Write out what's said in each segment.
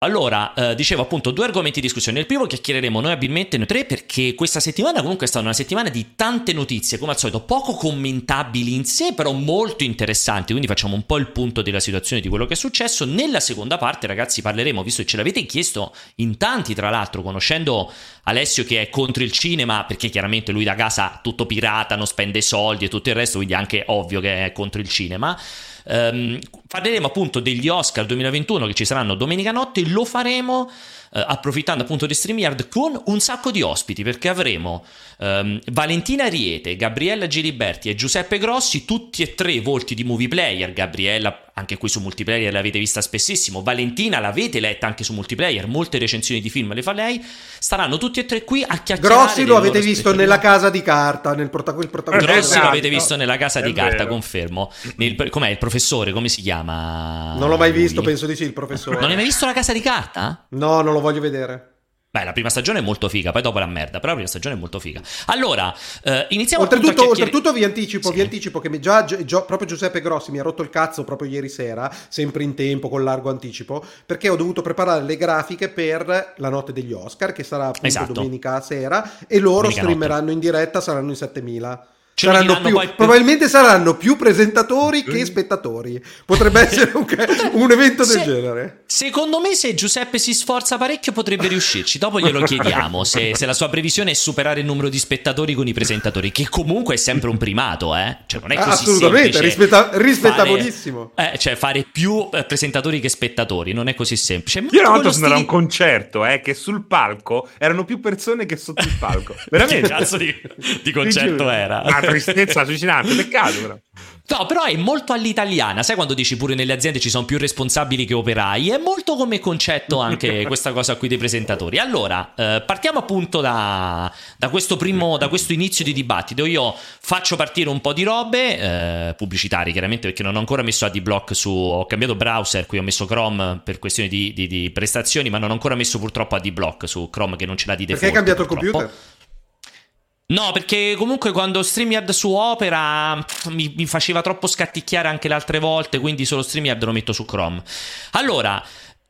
Allora, eh, dicevo appunto due argomenti di discussione. Il primo chiacchiereremo noi abilmente noi tre perché questa settimana comunque è stata una settimana di tante notizie, come al solito poco commentabili in sé, però molto interessanti, quindi facciamo un po' il punto della situazione di quello che è successo. Nella seconda parte, ragazzi, parleremo, visto che ce l'avete chiesto in tanti, tra l'altro, conoscendo Alessio che è contro il cinema, perché chiaramente lui da casa tutto pirata, non spende soldi e tutto il resto, quindi è anche ovvio che è contro il cinema. Um, parleremo appunto degli Oscar 2021 che ci saranno domenica notte, lo faremo eh, approfittando appunto di StreamYard con un sacco di ospiti perché avremo um, Valentina Riete, Gabriella Giliberti e Giuseppe Grossi, tutti e tre volti di movie player, Gabriella anche qui su multiplayer l'avete vista spessissimo, Valentina l'avete letta anche su multiplayer, molte recensioni di film le fa lei, staranno tutti e tre qui a chiacchierare. Grossi lo avete visto nella casa di carta, nel prota- protagonista. Grossi lo avete visto nella casa di carta, vero. confermo. Nel, com'è il professore, come si chiama? Non l'ho mai visto, penso di sì, il professore. Non hai mai visto la casa di carta? No, non lo voglio vedere. Beh, la prima stagione è molto figa, poi dopo la merda, però la prima stagione è molto figa. Allora, eh, iniziamo oltretutto, chiacchier- oltretutto vi anticipo, sì. vi anticipo che già, già, proprio Giuseppe Grossi mi ha rotto il cazzo proprio ieri sera, sempre in tempo, con largo anticipo, perché ho dovuto preparare le grafiche per la notte degli Oscar, che sarà appunto esatto. domenica sera, e loro domenica streameranno notte. in diretta, saranno in 7000. Saranno più, poi... Probabilmente saranno più presentatori che spettatori. Potrebbe essere un, un evento se, del genere. Secondo me, se Giuseppe si sforza parecchio, potrebbe riuscirci. Dopo glielo chiediamo se, se, la sua previsione è superare il numero di spettatori con i presentatori, che comunque è sempre un primato, eh? Cioè, non è così Assolutamente, rispetta- rispettabilissimo. Fare, eh, cioè, fare più eh, presentatori che spettatori non è così semplice. Io una volta sono stili... a un concerto, eh, che sul palco erano più persone che sotto il palco. Veramente. che cazzo di, di concerto era? Tristezza allucinante, peccato però. No, però è molto all'italiana, sai quando dici pure nelle aziende ci sono più responsabili che operai? È molto come concetto anche questa cosa qui dei presentatori. Allora, eh, partiamo appunto da, da, questo primo, da questo inizio di dibattito. Io faccio partire un po' di robe, eh, pubblicitarie chiaramente perché non ho ancora messo AdBlock su, ho cambiato browser, qui ho messo Chrome per questioni di, di, di prestazioni, ma non ho ancora messo purtroppo AdBlock su Chrome che non ce l'ha di default. Perché hai cambiato purtroppo. il computer? No, perché comunque quando StreamYard su Opera mi, mi, faceva troppo scatticchiare anche le altre volte, quindi solo StreamYard lo metto su Chrome. Allora,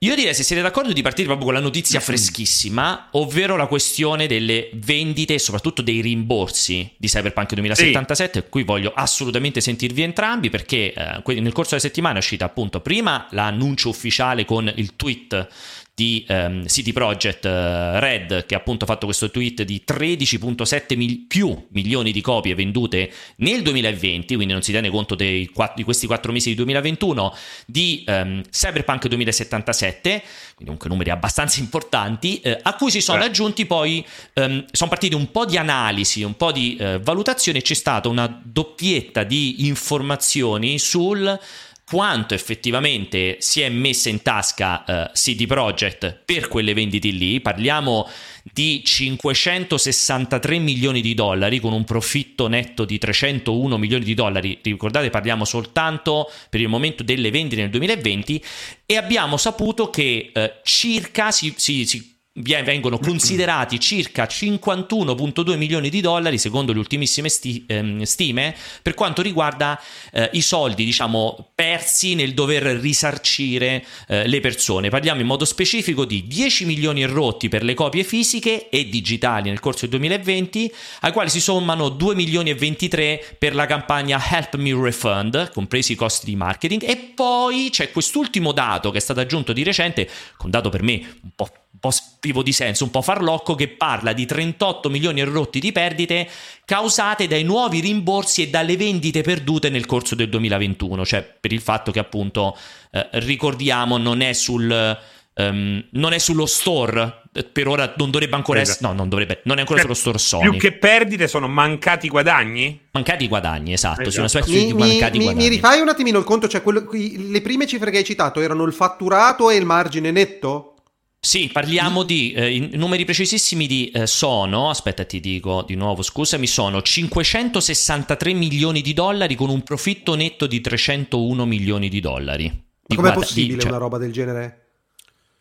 io direi se siete d'accordo di partire proprio con la notizia freschissima, ovvero la questione delle vendite e soprattutto dei rimborsi di Cyberpunk 2077. Sì. Qui voglio assolutamente sentirvi entrambi perché eh, nel corso della settimana è uscita appunto prima l'annuncio ufficiale con il tweet di um, City Project uh, Red che ha appunto fatto questo tweet di 13.7 mil- più milioni di copie vendute nel 2020, quindi non si tiene conto quatt- di questi quattro mesi di 2021, di um, Cyberpunk 2077, quindi comunque numeri abbastanza importanti, eh, a cui si sono eh. aggiunti poi, um, sono partiti un po' di analisi, un po' di uh, valutazione, c'è stata una doppietta di informazioni sul quanto effettivamente si è messa in tasca uh, CD Projekt per quelle vendite lì. Parliamo di 563 milioni di dollari con un profitto netto di 301 milioni di dollari. Ricordate, parliamo soltanto per il momento delle vendite nel 2020 e abbiamo saputo che uh, circa si, si, si vengono considerati circa 51.2 milioni di dollari secondo le ultimissime sti- ehm, stime per quanto riguarda eh, i soldi diciamo persi nel dover risarcire eh, le persone. Parliamo in modo specifico di 10 milioni e rotti per le copie fisiche e digitali nel corso del 2020 ai quali si sommano 2 milioni e 23 per la campagna Help Me Refund compresi i costi di marketing e poi c'è quest'ultimo dato che è stato aggiunto di recente con dato per me un po' un po' privo di senso, un po' farlocco, che parla di 38 milioni e rotti di perdite causate dai nuovi rimborsi e dalle vendite perdute nel corso del 2021, cioè per il fatto che appunto, eh, ricordiamo, non è sul... Um, non è sullo store per ora non dovrebbe ancora esatto. essere no non dovrebbe non è ancora sullo store Sony. più che perdite sono mancati guadagni? Mancati guadagni esatto, esatto. Sì, mi, di mancati mi, guadagni. mi rifai un attimino il conto cioè quello, le prime cifre che hai citato erano il fatturato e il margine netto sì, parliamo di eh, numeri precisissimi di eh, sono, aspetta ti dico di nuovo, scusami, sono 563 milioni di dollari con un profitto netto di 301 milioni di dollari. Ma com'è guarda, possibile di, cioè... una roba del genere?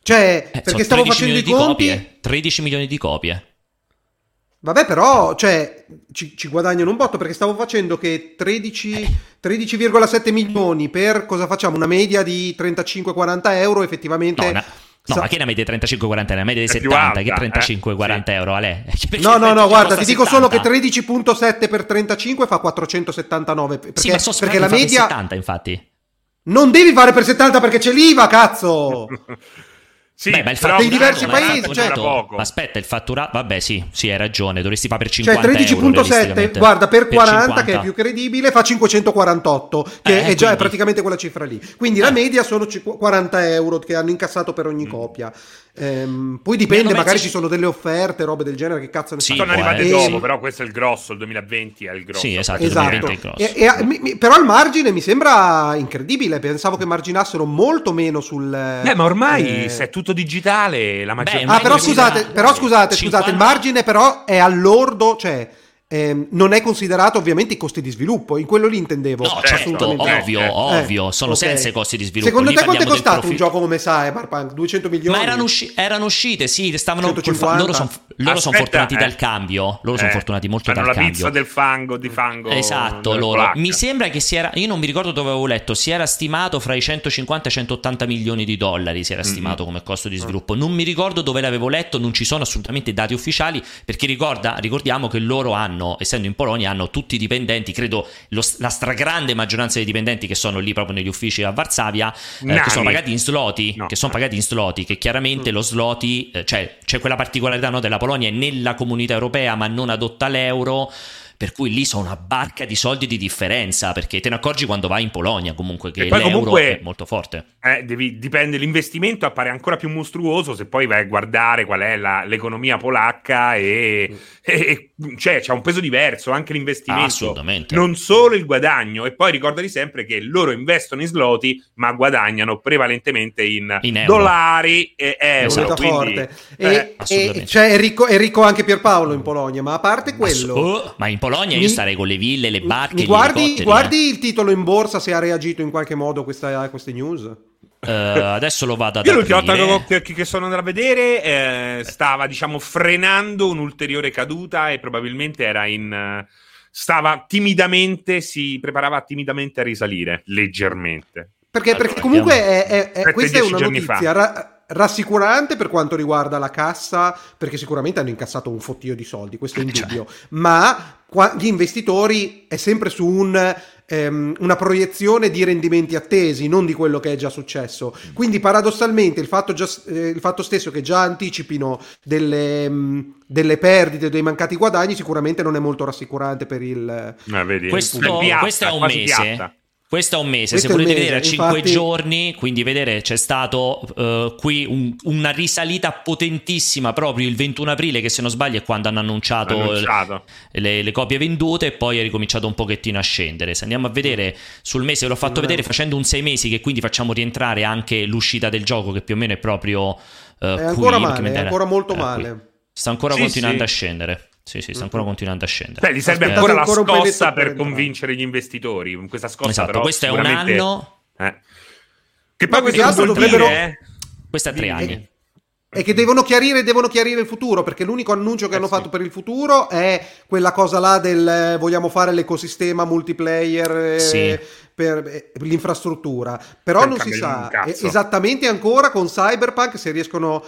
Cioè, eh, perché stavo facendo i conti... Copie, 13 milioni di copie. Vabbè, però, cioè, ci, ci, guadagnano un botto perché stavo facendo che 13, 13,7 milioni per cosa facciamo? Una media di 35-40 euro, effettivamente... No, No, ma che la media di 35-40 euro? La media di È più 70, che alta, 35-40 eh, euro, Ale? No, no, no, guarda, ti dico solo che 70. 13.7 per 35 fa 479. Perché, Sì, ma so perché la fa per media 70, infatti. non devi fare per 70 perché c'è l'IVA, cazzo! Sì, Beh, ma il però dei fatturato, diversi paesi, fatturato- cioè- poco. Aspetta, il fatturato... Vabbè, sì, sì, hai ragione, dovresti fare per Cioè 50 euro, 13.7, realisticamente. guarda, per 40 che 50. è più credibile fa 548, che Eh, è già quindi- praticamente quella cifra lì. Quindi la Eh. media sono ci- 40 euro che hanno incassato per Mm. ogni copia. Ehm, poi dipende, magari ci sono delle offerte, robe del genere, che cazzo ne Sì, so. sono arrivate essere. dopo, però questo è il grosso, il 2020 è il grosso. Sì, esatto, Esatto, 2020 è grosso. E- e- mi- mi- però al margine mi sembra incredibile. Pensavo che marginassero molto meno sul. Beh, ma ormai eh, se è tutto digitale, la maggior Beh, Ah, però scusate, 2000 però scusate, scusate, il 50 margine però è all'ordo, cioè ehm, non è considerato ovviamente i costi di sviluppo, in quello lì intendevo. No, certo, assolutamente. ovvio, Eh, ovvio, sono ok. senza i costi di sviluppo. Secondo Lì te quanto è costato un profitto. gioco come Cyberpunk? 200 milioni? Ma erano, usci- erano uscite, sì, stavano col fa- 150? loro sono loro son fortunati eh. dal cambio. Loro sono Eh, fortunati molto dal la cambio. pizza del fango, di fango. Esatto, loro. polacca. Mi sembra che si era. Io non mi ricordo dove avevo letto. Si era stimato fra i 150 e i 180 milioni di dollari. Si era Mm-hmm. stimato come costo di sviluppo. Non mi ricordo dove l'avevo letto. Non ci sono assolutamente dati ufficiali. Perché ricorda, ricordiamo che loro hanno, essendo in Polonia, hanno tutti i dipendenti. Credo lo- la stragrande maggioranza dei dipendenti che sono lì proprio negli uffici a Varsavia, eh, che sono pagati in sloti. No. Che sono pagati in sloti. Che chiaramente Mm. lo sloti, eh, cioè c'è quella particolarità no, della Polonia è nella comunità europea, ma non adotta l'euro. Per cui lì sono una barca di soldi di differenza, perché te ne accorgi quando vai in Polonia comunque che l'euro comunque- è molto forte. Eh, devi- dipende, l'investimento appare ancora più mostruoso se poi vai a guardare qual è la- l'economia polacca e, e- e- cioè c'è un peso diverso anche l'investimento. Assolutamente. Non solo il guadagno, e poi ricordati sempre che loro investono in sloti, ma guadagnano prevalentemente in, In euro. dollari e euro. Esatto. Quindi, forte. eh, E, assolutamente. e cioè, è, ricco, è ricco anche Pierpaolo in Polonia, ma a parte quello... Oh, ma in Polonia io Mi- starei con le ville, le barche, mi gli guardi, elicotteri, guardi il titolo in borsa se ha reagito in qualche modo a, questa- a queste news? Eh. Eh, adesso lo vado ad Io l'ultima volta che, che sono andato a vedere eh, stava, diciamo, frenando un'ulteriore caduta e probabilmente era in... eh, stava timidamente, si preparava timidamente a risalire, leggermente. Perché, Allora, perché comunque è, è- è- questa è una notizia ra- rassicurante per quanto riguarda la cassa, perché sicuramente hanno incassato un fottio di soldi, questo è Cioè. indubbio, ma qua- gli investitori è sempre su un, ehm, una proiezione di rendimenti attesi, non di quello che è già successo. Quindi paradossalmente il fatto, già- eh, il fatto stesso che già anticipino delle, mh, delle perdite, dei mancati guadagni, sicuramente non è molto rassicurante per il... Eh, vedi? Questo, È piatta, questo è un mese. piatta. Questo è un mese, Questo se volete mese, vedere a 5 infatti- giorni, quindi vedere c'è stato eh, qui un- una risalita potentissima proprio il 21 aprile che se non sbaglio è quando hanno annunciato, Annunciato. Le, le copie vendute e poi è ricominciato un pochettino a scendere. Se andiamo a vedere sul mese, l'ho fatto vedere facendo un 6 mesi che quindi facciamo rientrare anche l'uscita del gioco che più o meno è proprio... eh, È qui, ancora perché male, è ancora molto eh, qui. male. Sta ancora Sì, continuando sì. a scendere. Sì, sì, sta ancora continuando a scendere. Beh, gli serve ancora la scossa per per convincere gli investitori. Questa scossa Esatto, però questo è un anno, eh. Che poi questo altro dovrebbero- eh, questo è tre anni. E che devono chiarire, devono chiarire il futuro, perché l'unico annuncio che Eh hanno sì. fatto per il futuro è quella cosa là del eh, vogliamo fare l'ecosistema multiplayer eh, Sì. per eh, l'infrastruttura. Però Non non si sa esattamente ancora con Cyberpunk se riescono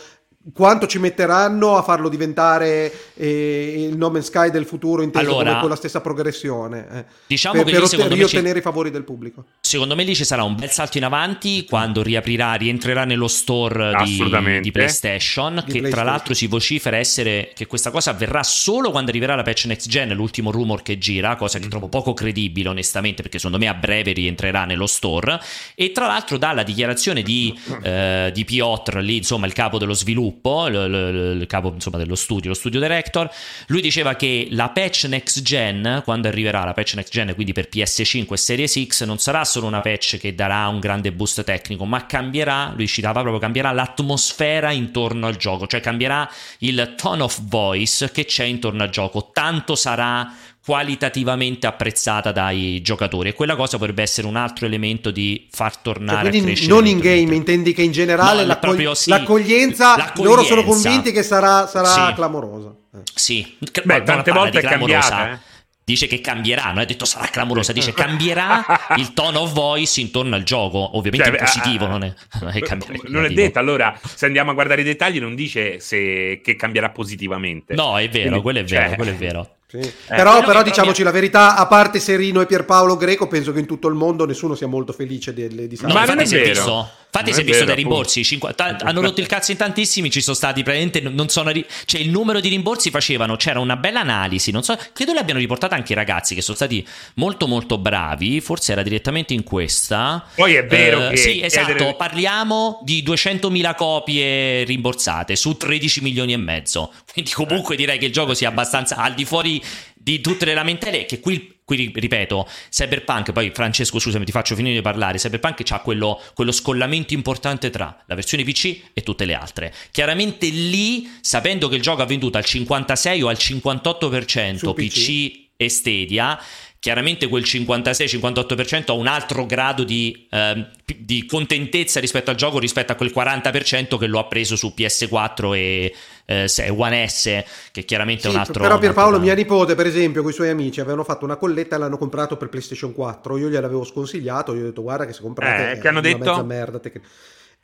quanto ci metteranno a farlo diventare eh, il No Man's Sky del futuro inteso Allora, come con la stessa progressione eh, diciamo per, che per lì, otte- secondo me, ci- i favori del pubblico. Secondo me lì ci sarà un bel salto in avanti quando riaprirà, rientrerà nello store di, di PlayStation, Di che tra PlayStation. l'altro si vocifera essere che questa cosa avverrà solo quando arriverà la patch next gen, l'ultimo rumor che gira, cosa che trovo poco credibile onestamente perché secondo me a breve rientrerà nello store. E tra l'altro dalla dichiarazione di, eh, di Piotr lì, insomma il capo dello sviluppo, l- l- l- il capo insomma dello studio, lo studio director, lui diceva che la patch next gen, quando arriverà la patch next gen, quindi per PS5 e Series X, non sarà solo una patch che darà un grande boost tecnico, ma cambierà, lui citava proprio, cambierà l'atmosfera intorno al gioco, cioè cambierà il tone of voice che c'è intorno al gioco, tanto sarà qualitativamente apprezzata dai giocatori e quella cosa potrebbe essere un altro elemento di far Cioè, tornare a quindi crescere non in game, intendi che in generale No, l'accogli- proprio sì. l'accoglienza, loro sono L'accoglienza. convinti che sarà, sarà Sì. clamorosa. Eh. Sì, Beh, tante volte è cambiata, clamorosa. eh. dice che cambierà, non ha detto sarà clamorosa, dice cambierà il tone of voice intorno al gioco, ovviamente cioè, è positivo, uh, non è, non è, non è detto, allora se andiamo a guardare i dettagli non dice se, che cambierà positivamente. No, è vero, Quindi, quello è vero, cioè, quello è vero. Sì. Eh, però, però, però diciamoci la verità, a parte Serino e Pierpaolo Greco, penso che in tutto il mondo nessuno sia molto felice di, di no, Ma non è vero. Infatti si è visto dei rimborsi, 50, hanno rotto il cazzo in tantissimi, ci sono stati praticamente, non sono, cioè il numero di rimborsi facevano, c'era una bella analisi, non so, credo l'abbiano riportata anche i ragazzi che sono stati molto molto bravi, forse era direttamente in questa. Poi è vero eh, che... Sì, esatto, chiedere... parliamo di 200.000 copie rimborsate su 13 milioni e mezzo, quindi comunque direi che il gioco sia abbastanza al di fuori di tutte le lamentele che qui, qui ripeto, Cyberpunk, poi Francesco scusami ti faccio finire di parlare, Cyberpunk ha quello, quello, scollamento importante tra la versione PC e tutte le altre. Chiaramente lì, sapendo che il gioco ha venduto al 56 o al 58% PC. PC e Stadia, chiaramente quel 56-58% ha un altro grado di, eh, di, contentezza rispetto al gioco rispetto a quel 40% che lo ha preso su PS4 e eh, One S che chiaramente sì, è un altro però Pierpaolo altro... mia nipote per esempio con i suoi amici avevano fatto una colletta e l'hanno comprato per PlayStation 4 io gliel'avevo sconsigliato gli ho detto guarda che se comprate eh, che hanno detto? mezza merda te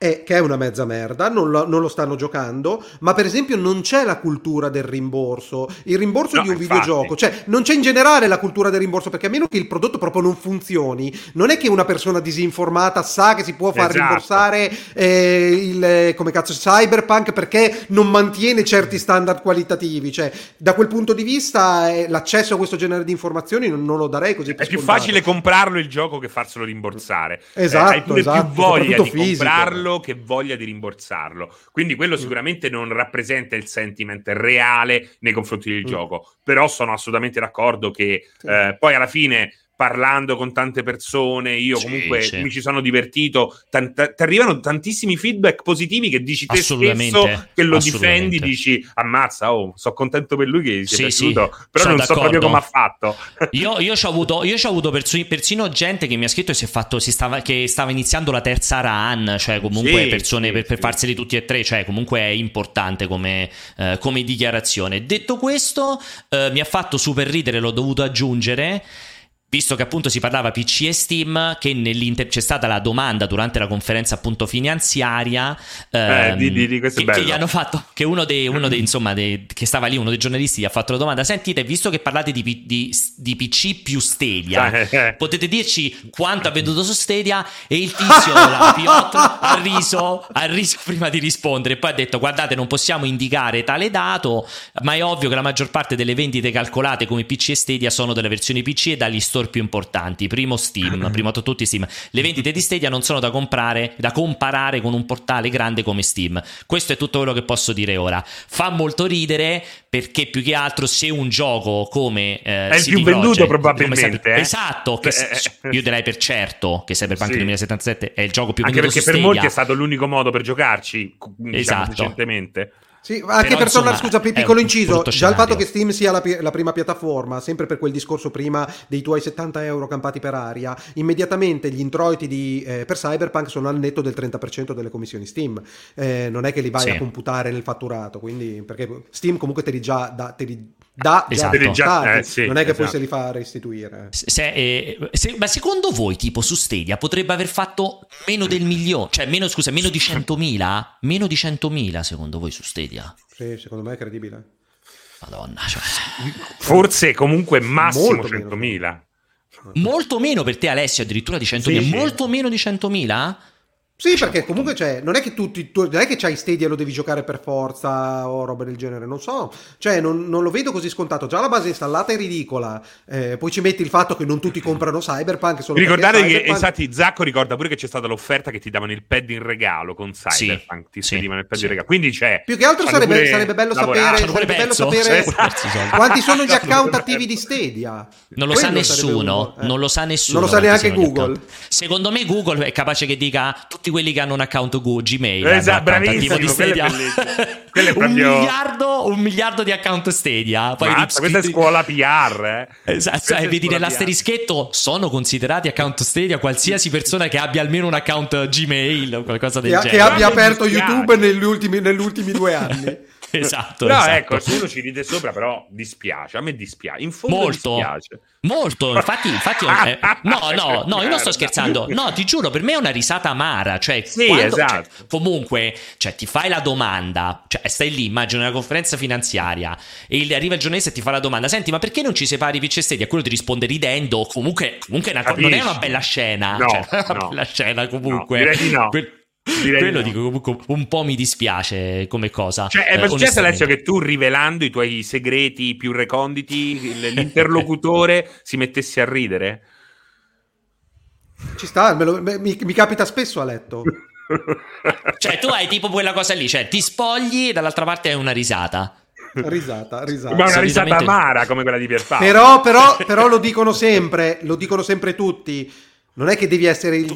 è, che è una mezza merda, non lo, non lo, stanno giocando, ma per esempio non c'è la cultura del rimborso, il rimborso no, di un infatti. videogioco, cioè non c'è in generale la cultura del rimborso, perché a meno che il prodotto proprio non funzioni, non è che una persona disinformata sa che si può far esatto. rimborsare eh, il, come cazzo, cyberpunk perché non mantiene certi standard qualitativi, cioè da quel punto di vista eh, l'accesso a questo genere di informazioni non, non lo darei così È più facile comprarlo il gioco che farselo rimborsare. Esatto, eh, hai pure esatto, più voglia di fisico. comprarlo che voglia di rimborsarlo. Quindi quello mm. sicuramente non rappresenta il sentiment reale nei confronti del mm. gioco. Però sono assolutamente d'accordo che eh, poi alla fine parlando con tante persone, io sì, comunque sì. mi ci sono divertito, ti arrivano tantissimi feedback positivi che dici te stesso che lo difendi, dici ammazza, oh, sono contento per lui che sì, è piaciuto, però non d'accordo. so proprio come ha fatto. io, io ho avuto, io avuto persino, persino, gente che mi ha scritto e si è fatto, si stava, che stava iniziando la terza run, cioè comunque persone per, per farseli tutti e tre, cioè comunque è importante come, eh, come dichiarazione. Detto questo, eh, mi ha fatto super ridere, l'ho dovuto aggiungere visto che appunto si parlava PC e Steam, che nell'inter- c'è stata la domanda durante la conferenza appunto finanziaria ehm, eh, di, di, di che, che, gli hanno fatto, che uno dei, uno dei insomma, dei, che stava lì, uno dei giornalisti gli ha fatto la domanda, sentite, visto che parlate di, di PC più Stadia, eh, eh. potete dirci quanto ha venduto su Stadia? E il tizio, la Piotr, ha riso, ha riso prima di rispondere poi ha detto, guardate, non possiamo indicare tale dato, ma è ovvio che la maggior parte delle vendite calcolate come PC e Stadia sono delle versioni PC e dagli store store più importanti. Primo Steam, prima di tutti Steam. Le vendite di Stadia non sono da comprare, da comparare con un portale grande come Steam. Questo è tutto quello che posso dire ora. Fa molto ridere perché più che altro se un gioco come eh, è il più venduto Project, probabilmente eh? esatto che eh, io direi per certo che Cyberpunk sì. 2077 è il gioco più anche venduto anche perché per molti è stato l'unico modo per giocarci diciamo, esatto. recentemente sì, anche Però, per tornare, scusa, piccolo inciso, già il fatto che Steam sia la, la, prima piattaforma, sempre per quel discorso prima dei tuoi 70 euro campati per aria, immediatamente gli introiti di, eh, per Cyberpunk sono al netto del 30% delle commissioni Steam. Eh, non è che li vai sì. a computare nel fatturato, quindi, perché Steam comunque te li già da, te li da esatto. già, eh, sì, non è che esatto. poi se li fa restituire. Se, eh, se, ma secondo voi, tipo su Stadia, potrebbe aver fatto meno del milione, cioè meno, scusa, meno di 100.000? Meno di 100.000 secondo voi su Stadia? Sì, secondo me è credibile. Madonna, cioè... forse comunque massimo 100.000. Molto meno per te Alessio, addirittura di 100.000, sì, molto meno di 100.000? Sì, perché comunque cioè, non è che tutti, tu, non è che c'hai Stadia e lo devi giocare per forza o roba del genere, non so, cioè non, non lo vedo così scontato, già la base installata è ridicola, eh, poi ci metti il fatto che non tutti comprano Cyberpunk, solo Ricordate che, Cyberpunk... infatti Zacco ricorda pure che c'è stata l'offerta che ti davano il pad in regalo con Cyberpunk, sì, ti spedivano sì, il pad sì. in regalo, quindi c'è... Più che altro sarebbe, sarebbe, bello sapere, sarebbe bello sapere quanti sono gli account attivi di Stadia. Non lo Quello sa nessuno, un... eh. non lo sa nessuno. Non lo sa neanche Google. Secondo me Google è capace che dica tutti quelli che hanno un account account Gmail. Esatto, bravissimo. Di Stadia. Quello proprio... un, miliardo, un miliardo di account Stadia. Poi Mazza, questa è scuola PR. Eh. Esatto, cioè, vedi nell'asterischetto sono considerati account Stadia qualsiasi persona che abbia almeno un account Gmail o qualcosa del che, genere. Che abbia aperto YouTube negli ultimi, negli ultimi due anni. esatto. No, esatto. ecco, se uno ci ride sopra, però dispiace. A me dispiace. In fondo Molto. dispiace. Molto, infatti, infatti eh, no, no, no, io non sto scherzando. No, ti giuro, per me è una risata amara. Cioè, Sì, quando- esatto. cioè, comunque, cioè, ti fai la domanda, cioè, stai lì, immagino una conferenza finanziaria, e il- arriva il giornalista e ti fa la domanda: Senti, ma perché non ci separi Pitch e Steady? A quello ti risponde ridendo. Comunque, comunque è una non è una bella scena. No, cioè, non è una no. bella scena, comunque. No, direi di no. Direi quello no. dico comunque un po' mi dispiace come cosa. Cioè, è eh, successo. Alessio che tu rivelando i tuoi segreti più reconditi, l'interlocutore si mettesse a ridere? Ci sta, me lo- me- mi, mi capita spesso a letto. Cioè, tu hai tipo quella cosa lì, cioè ti spogli e dall'altra parte hai una risata. Risata, risata. Ma una risata amara come quella di Pierpaolo. Però, però, però lo dicono sempre, lo dicono sempre tutti. Non è che devi essere il,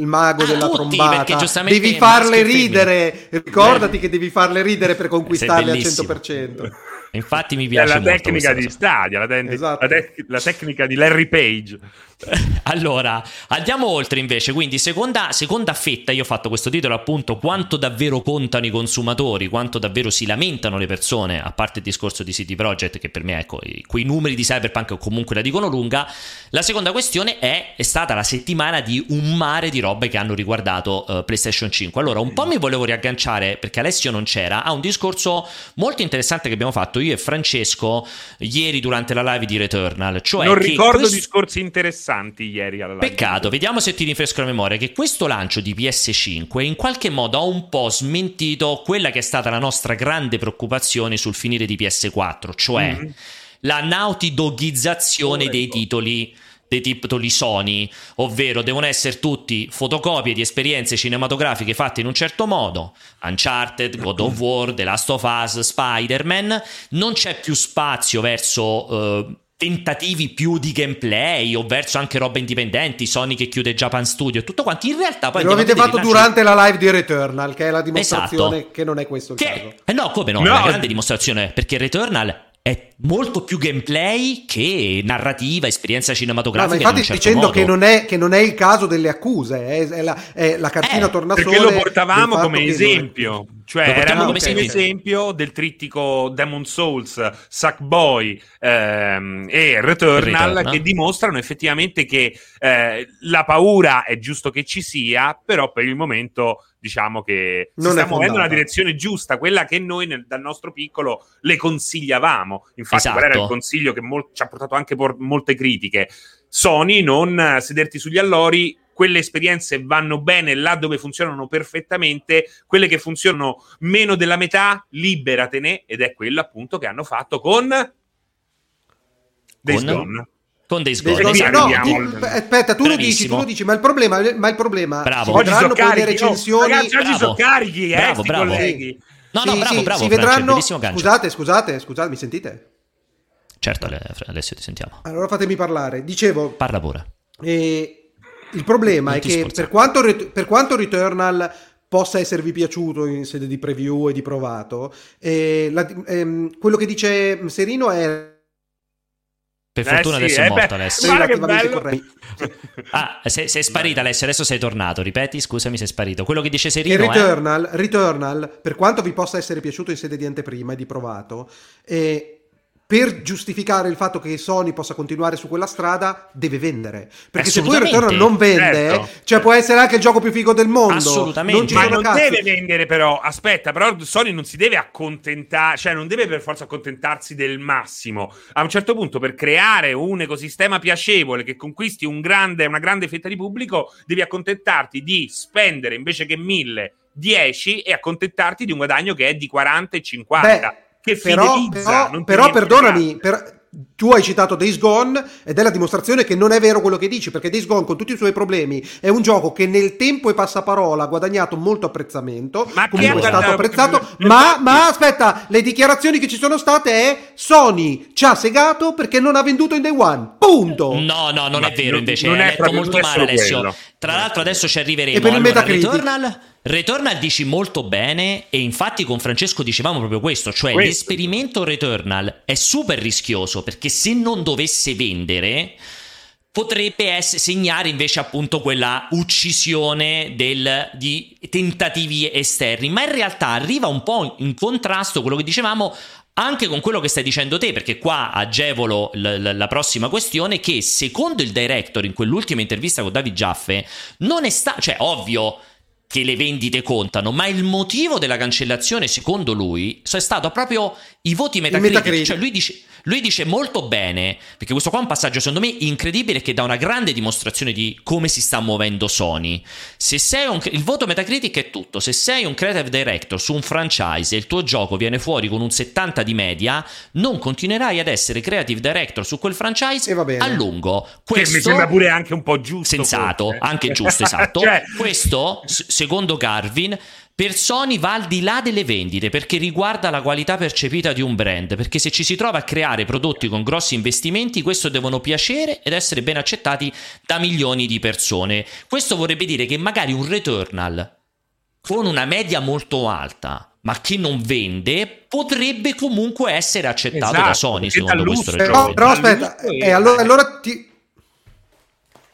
il mago Ah, della tutti, trombata, perché giustamente devi farle femmine. ridere. Ricordati che devi farle ridere per conquistarle al bellissimo. 100%. Infatti mi È piace la molto tecnica di cosa. Stadia, la, ten- Esatto. la tec- la tecnica di Larry Page. Allora, andiamo oltre invece, quindi seconda, seconda fetta, io ho fatto questo titolo appunto quanto davvero contano i consumatori, quanto davvero si lamentano le persone, a parte il discorso di City Project che per me ecco, quei numeri di Cyberpunk comunque la dicono lunga, la seconda questione è, è stata la settimana di un mare di robe che hanno riguardato eh, PlayStation 5. Allora, un po' mi volevo riagganciare, perché Alessio non c'era, a un discorso molto interessante che abbiamo fatto io e Francesco ieri durante la live di Returnal, cioè non ricordo questo- discorsi interessanti ieri alla. Peccato, vediamo se ti rinfresco la memoria che questo lancio di PS5 in qualche modo ha un po' smentito quella che è stata la nostra grande preoccupazione sul finire di PS4, cioè Mhm. la nautidoghizzazione dei titoli dei titoli Sony, ovvero devono essere tutti fotocopie di esperienze cinematografiche fatte in un certo modo, Uncharted, God of War, The Last of Us, Spider-Man, non c'è più spazio verso eh, tentativi più di gameplay o verso anche robe indipendenti, Sony che chiude Japan Studio e tutto quanto. In realtà poi Lo avete fatto durante la live di Returnal, che è la dimostrazione Esatto. che non è questo il che... caso. Eh no, come no, No. è una grande dimostrazione perché Returnal è molto più gameplay che narrativa, esperienza No, cinematografica. ma infatti in un certo dicendo modo. che non, è, che non è il caso delle accuse, è, è la, è la cartina Eh, tornasole. Perché lo portavamo come non è- esempio, cioè Lo portiamo era come un esempio. esempio del trittico Demon Souls, Sackboy ehm, e Returnal, Returnal. che dimostrano effettivamente che eh, la paura è giusto che ci sia, però per il momento diciamo che Non si è sta muovendo nella direzione giusta, quella che noi nel- dal nostro piccolo le consigliavamo. Infatti, Esatto. qual era il consiglio che mol- ci ha portato anche por- molte critiche? Sony, non eh, sederti sugli allori. Quelle esperienze vanno bene là dove funzionano perfettamente, quelle che funzionano meno della metà, liberatene, ed è quello appunto che hanno fatto con Days Con? Gone. Con Dei-. Quindi esatto. no, ti- al- aspetta, tu lo dici, tu lo dici, ma il problema, ma il problema Bravo. si Oggi vedranno sono poi le carichi, oh, recensioni. ragazzi, oggi Bravo. sono carichi, eh, Bravo, bravo. colleghi. No, no, Sì, bravo, sì, bravo, si vedranno. Scusate, scusate, scusate, mi sentite? Certo, Alessio, ti sentiamo. Allora fatemi parlare. Dicevo, Parla pure. eh, il problema Non è che sforzare. per quanto, Ret- per quanto Returnal possa esservi piaciuto in sede di preview e di provato, eh, la- ehm, quello che dice Serino è Per Eh fortuna sì, adesso eh, è morto beh, Alessio. Guarda che. Ah, sei, sei sparito Alessio, adesso sei tornato. Ripeti, scusami, sei sparito. Quello che dice Che Serino è... Returnal, Returnal, per quanto vi possa essere piaciuto in sede di anteprima e di provato, eh, per giustificare il fatto che Sony possa continuare su quella strada, deve vendere. Perché se poi. Returnal non vende, Certo. cioè può essere anche il gioco più figo del mondo. Assolutamente. Non ci Ma non cazzi. deve vendere, però. Aspetta, però Sony non si deve accontentare, cioè non deve per forza accontentarsi del massimo. A un certo punto, per creare un ecosistema piacevole che conquisti un grande- una grande fetta di pubblico, devi accontentarti di spendere invece che 1000, 10 e accontentarti di un guadagno che è di 40 e 50. Beh, che però, fidelizza, però, però perdonami, per- tu hai citato Days Gone ed è la dimostrazione che non è vero quello che dici, perché Days Gone con tutti i suoi problemi è un gioco che nel tempo e passaparola ha guadagnato molto apprezzamento, Ma che comunque è stato apprezzato, ma, ma aspetta, le dichiarazioni che ci sono state è Sony ci ha segato perché non ha venduto in Day One, punto! No, no, non Ma è vero invece. non è molto male, Alessio. quello. Tra l'altro, adesso ci arriveremo. E per il Allora, Metacritic? Returnal, Returnal dici molto bene, e infatti con Francesco dicevamo proprio questo: cioè Questo. l'esperimento Returnal è super rischioso perché se non dovesse vendere. potrebbe essere, segnare invece appunto quella uccisione del, di tentativi esterni, ma in realtà arriva un po' in contrasto quello che dicevamo anche con quello che stai dicendo te, perché qua agevolo l- l- la prossima questione che secondo il director in quell'ultima intervista con David Jaffe non è stato, cioè ovvio che le vendite contano, ma il motivo della cancellazione, secondo lui, è stato proprio i voti Metacritic. Metacritic. Cioè lui dice, lui dice, molto bene, perché questo qua è un passaggio secondo me incredibile che dà una grande dimostrazione di come si sta muovendo Sony. Se sei un, il voto Metacritic è tutto, se sei un creative director su un franchise e il tuo gioco viene fuori con un 70 di media, non continuerai ad essere creative director su quel franchise a lungo. Questo, che mi sembra pure anche un po' giusto. Sensato, forse. anche giusto, esatto. cioè... Questo secondo Garvin, per Sony va al di là delle vendite perché riguarda la qualità percepita di un brand, perché se ci si trova a creare prodotti con grossi investimenti, questo devono piacere ed essere ben accettati da milioni di persone. Questo vorrebbe dire che magari un Returnal con una media molto alta, ma che non vende, potrebbe comunque essere accettato esatto, da Sony secondo questo ragione. No, però aspetta, eh, allora, allora ti...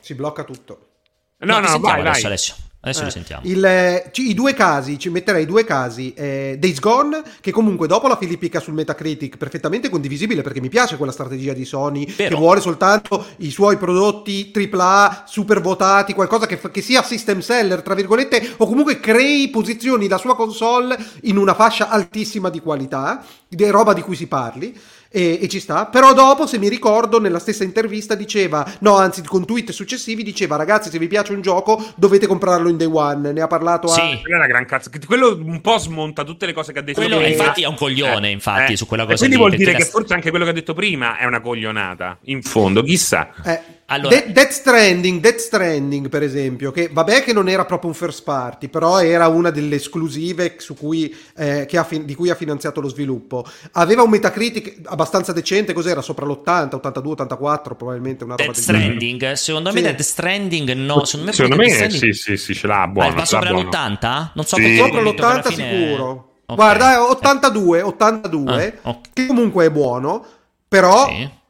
si blocca tutto. No, no, no vai, vai. Alessio. Adesso eh, li sentiamo. Il, eh, I due casi, ci metterei due casi. Eh, Days Gone, che comunque dopo la filippica sul Metacritic, perfettamente condivisibile perché mi piace quella strategia di Sony Però... che vuole soltanto i suoi prodotti AAA super votati, qualcosa che, che sia system seller, tra virgolette, o comunque crei posizioni la sua console in una fascia altissima di qualità, di roba di cui si parli e, e, ci sta. Però dopo, se mi ricordo, nella stessa intervista diceva, no, anzi, con tweet successivi diceva, ragazzi, se vi piace un gioco dovete comprarlo in day one. Ne ha parlato sì. a... Quella è una gran cazzo. Quello un po' smonta tutte le cose che ha detto quello, prima. infatti è un coglione, eh, infatti, eh. su quella cosa. E quindi lì, vuol dire che forse anche quello che ha detto prima è una coglionata. In fondo, chissà. Eh. Allora... De- Death Stranding, Death Stranding, per esempio, che vabbè che non era proprio un first party, però era una delle esclusive cui, eh, fi- di cui ha finanziato lo sviluppo. Aveva un Metacritic abbastanza decente, cos'era? Sopra l'80, 82, 84, probabilmente una roba Death Stranding, genere. secondo me sì. Death Stranding no, secondo me, secondo me Stranding... sì, sì, sì, ce l'ha buono. Ah, va sopra l'80? Non so sì. Sopra l'80 sicuro. Okay. Guarda, 82, 82, ah, okay. che comunque è buono, però... Sì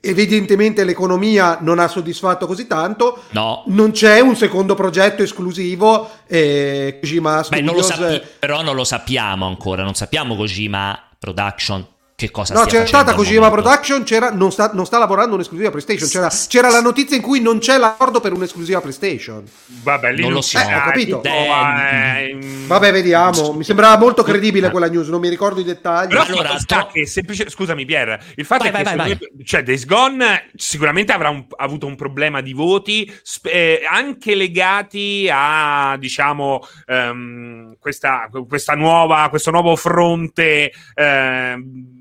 evidentemente l'economia non ha soddisfatto così tanto. No. Non c'è un secondo progetto esclusivo. Eh, Kojima Studios... Beh, non lo sappi- però non lo sappiamo ancora. Non sappiamo Kojima Production che cosa no, c'è stata Kojima Production, non sta, non, sta, lavorando un'esclusiva PlayStation. C'era, c'era, la notizia in cui non c'è l'accordo per un'esclusiva PlayStation. Vabbè, lì non, lo so. Eh, ho capito. Eh, Vabbè, vediamo. Mi sembrava molto credibile quella news, non mi ricordo i dettagli. Però allora, sta che semplice... Scusami, Pierre. Il fatto vai, è che vai, vai, cioè, Days Gone sicuramente avrà un, avuto un problema di voti, eh, anche legati a, diciamo, um, questa, questa nuova, questo nuovo fronte. Uh,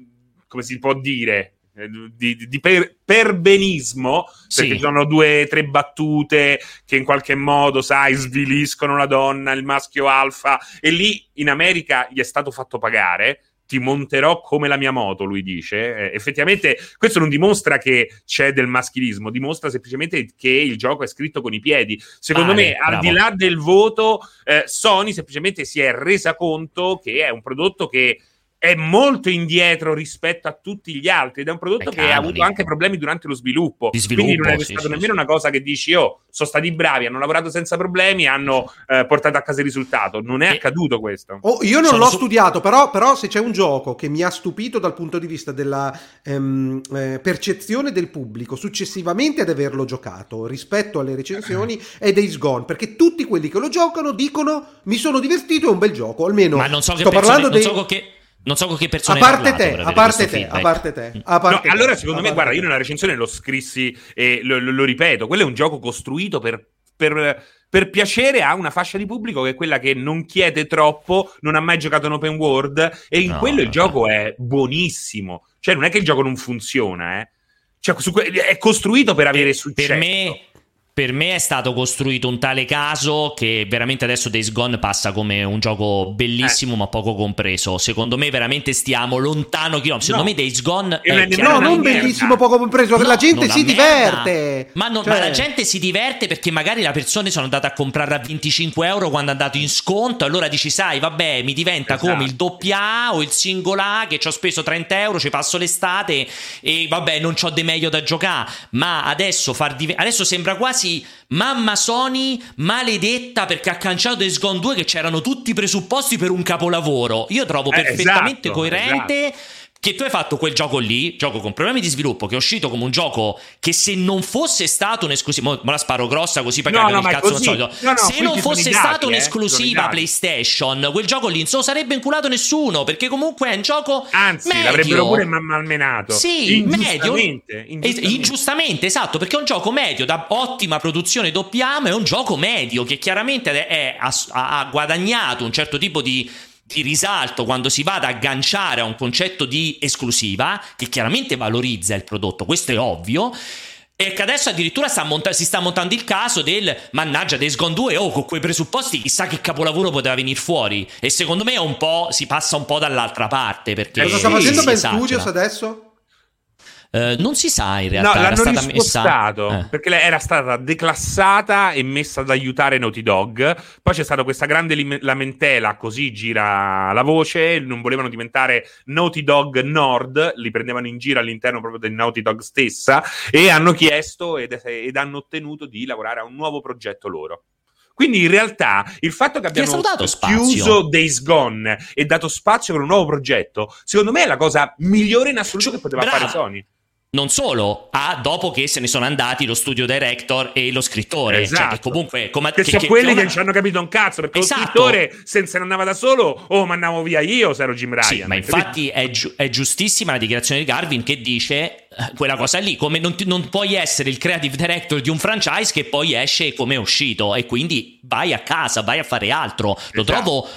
come si può dire, eh, di, di per, perbenismo, perché ci sono due tre battute che in qualche modo, sai, sviliscono la donna, il maschio alfa, e lì in America gli è stato fatto pagare. Ti monterò come la mia moto, lui dice. Eh, effettivamente, questo non dimostra che c'è del maschilismo, dimostra semplicemente che il gioco è scritto con i piedi. Secondo vale, me, bravo. al di là del voto, eh, Sony semplicemente si è resa conto che è un prodotto che è molto indietro rispetto a tutti gli altri ed è un prodotto è che ha avuto anche problemi durante lo sviluppo. sviluppo Quindi non è sì, stata sì, nemmeno sì. una cosa che dici, oh, sono stati bravi, hanno lavorato senza problemi, hanno eh, portato a casa il risultato. Non è e... accaduto questo. Oh, io non sono l'ho su... studiato, però, però, se c'è un gioco che mi ha stupito dal punto di vista della ehm, eh, percezione del pubblico successivamente ad averlo giocato rispetto alle recensioni è Days Gone, perché tutti quelli che lo giocano dicono mi sono divertito, è un bel gioco, almeno... Ma non so che sto parlando dei... So che non so con che persone a parte te, a parte te, a parte te, a parte no, allora secondo me, guarda, io nella recensione lo scrissi e lo, lo, lo ripeto, quello è un gioco costruito per, per, per, piacere a una fascia di pubblico che è quella che non chiede troppo, non ha mai giocato in open world e in no, quello no, il gioco è buonissimo. Cioè non è che il gioco non funziona, eh. Cioè, que- è costruito per avere successo. Per me per me è stato costruito un tale caso che veramente adesso Days Gone passa come un gioco bellissimo eh. ma poco compreso. Secondo me veramente stiamo lontano. Secondo no. me Days Gone è No, non bellissimo poco compreso, no, la gente si diverte. Ma, non, cioè... ma, la gente si diverte perché magari le persone sono andate a comprare a 25 euro quando è andato in sconto. Allora dici, sai, vabbè, mi diventa esatto. come il doppia A o il singola A che ci ho speso 30 euro, ci passo l'estate e vabbè, non ho di meglio da giocare. Ma adesso, far div- adesso sembra quasi mamma Sony maledetta perché ha canciato Days Gone 2 che c'erano tutti i presupposti per un capolavoro. Io trovo eh, perfettamente esatto, coerente. Esatto che tu hai fatto quel gioco lì, gioco con problemi di sviluppo, che è uscito come un gioco che se non fosse stato un'esclusiva, me la sparo grossa così per no, no, il cazzo non solito. No, no, se non fosse stata eh, un'esclusiva PlayStation, quel gioco lì non sarebbe inculato nessuno, perché comunque è un gioco Anzi, medio. l'avrebbero pure malmenato. Sì, ingiustamente, medio. Ingiustamente. ingiustamente, esatto, perché è un gioco medio da ottima produzione doppia ma è un gioco medio che chiaramente è, è, ha, ha guadagnato un certo tipo di di risalto quando si va ad agganciare a un concetto di esclusiva che chiaramente valorizza il prodotto, questo è ovvio. E che adesso addirittura sta monta- si sta montando il caso del mannaggia Days Gone 2 oh con quei presupposti chissà che capolavoro poteva venire fuori e secondo me un po' si passa un po' dall'altra parte perché cosa sta facendo Ben Studios adesso? Uh, non si sa in realtà. No, l'hanno rispostato messa... eh. perché era stata declassata e messa ad aiutare Naughty Dog. Poi c'è stata questa grande lamentela, così gira la voce. Non volevano diventare Naughty Dog Nord, li prendevano in giro all'interno proprio del Naughty Dog stessa. E hanno chiesto ed, ed hanno ottenuto di lavorare a un nuovo progetto loro. Quindi in realtà il fatto che abbiamo chiuso Days Gone e dato spazio per un nuovo progetto, secondo me è la cosa migliore in assoluto che poteva Brava. fare Sony. Non solo, ha dopo che se ne sono andati lo studio director e lo scrittore. Esatto. Cioè che comunque. Come, che, che sono che, quelli che, una... non ci hanno capito un cazzo. Perché esatto. lo scrittore, se ne andava da solo, o oh, ma andavo via io se ero Jim Ryan. Sì, ma infatti è, gi- è, giustissima la dichiarazione di Garvin che dice eh, quella cosa lì. Come non, ti, non, puoi essere il creative director di un franchise che poi esce come è uscito. E quindi vai a casa, vai a fare altro. Lo esatto. trovo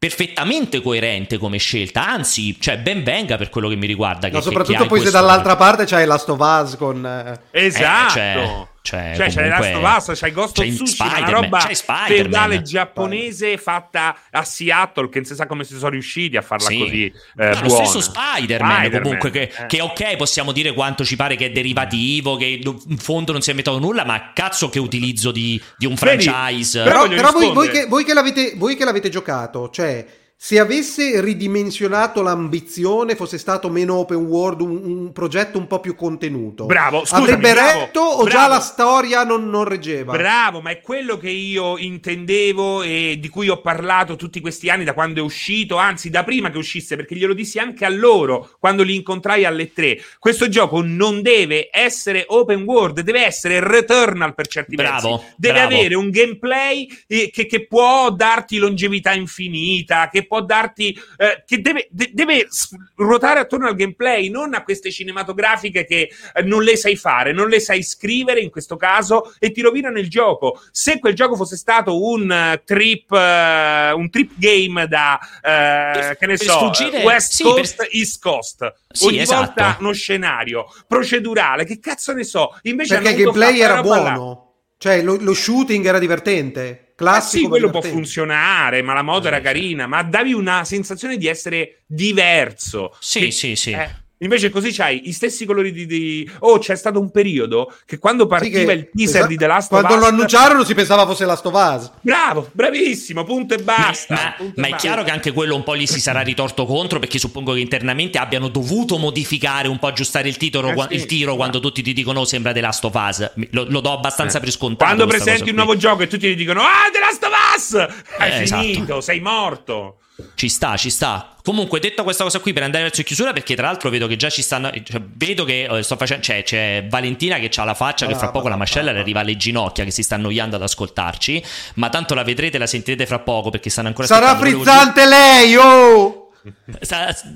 perfettamente coerente come scelta, anzi, cioè ben venga per quello che mi riguarda. Che, no, soprattutto poi se dall'altra parte c'hai Last of Us con... Eh, esatto! Eh, cioè, cioè, cioè c'è Last of Us, c'è Ghost of Tsushima, una roba feudale giapponese fatta a Seattle, che non si sa come si sono riusciti a farla sì. così eh, Lo stesso Spider-Man, Spider-Man comunque, che, eh. che, ok, possiamo dire quanto ci pare che è derivativo, che in fondo non si è inventato nulla, ma cazzo che utilizzo di, di un franchise. Vedi, però, però voi, voi, che, voi, che voi che l'avete giocato, cioè se avesse ridimensionato l'ambizione, fosse stato meno open world, un, un progetto un po' più contenuto. Bravo, scusami, Avrebbe bravo, retto o bravo. già la storia non, non, reggeva? Bravo, ma è quello che io intendevo e di cui ho parlato tutti questi anni da quando è uscito, anzi da prima che uscisse, perché glielo dissi anche a loro quando li incontrai alle tre. Questo gioco non deve essere open world, deve essere returnal per certi bravo, versi. Deve bravo. avere un gameplay eh, che, che può darti longevità infinita, che può darti, eh, che deve, de- deve, ruotare attorno al gameplay, non a queste cinematografiche che eh, non le sai fare, non le sai scrivere in questo caso e ti rovinano il gioco. Se quel gioco fosse stato un uh, trip, uh, un trip game da, uh, che ne so, sfuggire, West sì, Coast, per... East Coast, sì, ogni esatto. volta uno scenario procedurale, che cazzo ne so, invece perché il gameplay era buono. Cioè, lo, lo, shooting era divertente. Classico, eh sì, quello può funzionare, ma la moto era carina, ma davi una sensazione di essere diverso. Sì, che, sì, sì. Eh, Invece così c'hai i stessi colori di... di... Oh, c'è stato un periodo che quando partiva sì, che, il teaser esatto, di The Last of Us... Quando lo annunciarono si pensava fosse Last of Us. Bravo, bravissimo, punto e basta. Ma, punto ma e è basta. chiaro che anche quello un po' gli si sarà ritorto contro perché suppongo che internamente abbiano dovuto modificare un po' aggiustare il, titolo, eh, sì, il tiro quando tutti ti dicono oh, sembra The Last of Us. Lo, lo do abbastanza eh. per scontato. Quando presenti un nuovo gioco e tutti ti dicono ah, The Last of Us! Hai eh, finito, esatto. sei morto. Ci sta, ci sta. Comunque, detto questa cosa qui per andare verso chiusura, perché tra l'altro vedo che già ci stanno. Cioè, vedo che eh, sto facendo. Cioè, c'è Valentina che ha la faccia che fra poco la mascella le arriva alle ginocchia, che si sta annoiando ad ascoltarci. Ma tanto la vedrete, la sentirete fra poco perché stanno ancora. Sarà frizzante lei, oh!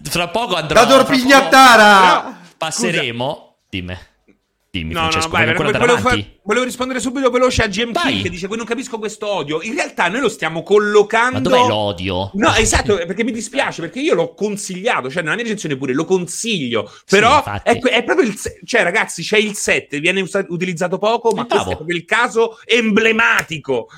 Fra poco andrò. Da Dorpignattara! Passeremo. Scusa. Dimmi. Dimmi, no, Francesco, no, vai, volevo, davanti? fa- volevo rispondere subito veloce a GM Vai. Che dice: Non capisco questo odio. In realtà noi lo stiamo collocando. Ma dov'è l'odio? No, esatto, perché mi dispiace, perché io l'ho consigliato, cioè nella mia recensione pure lo consiglio, però infatti. è, è proprio il cioè ragazzi, c'è il 7, viene usa- utilizzato poco, ma Eh, questo è proprio il caso emblematico.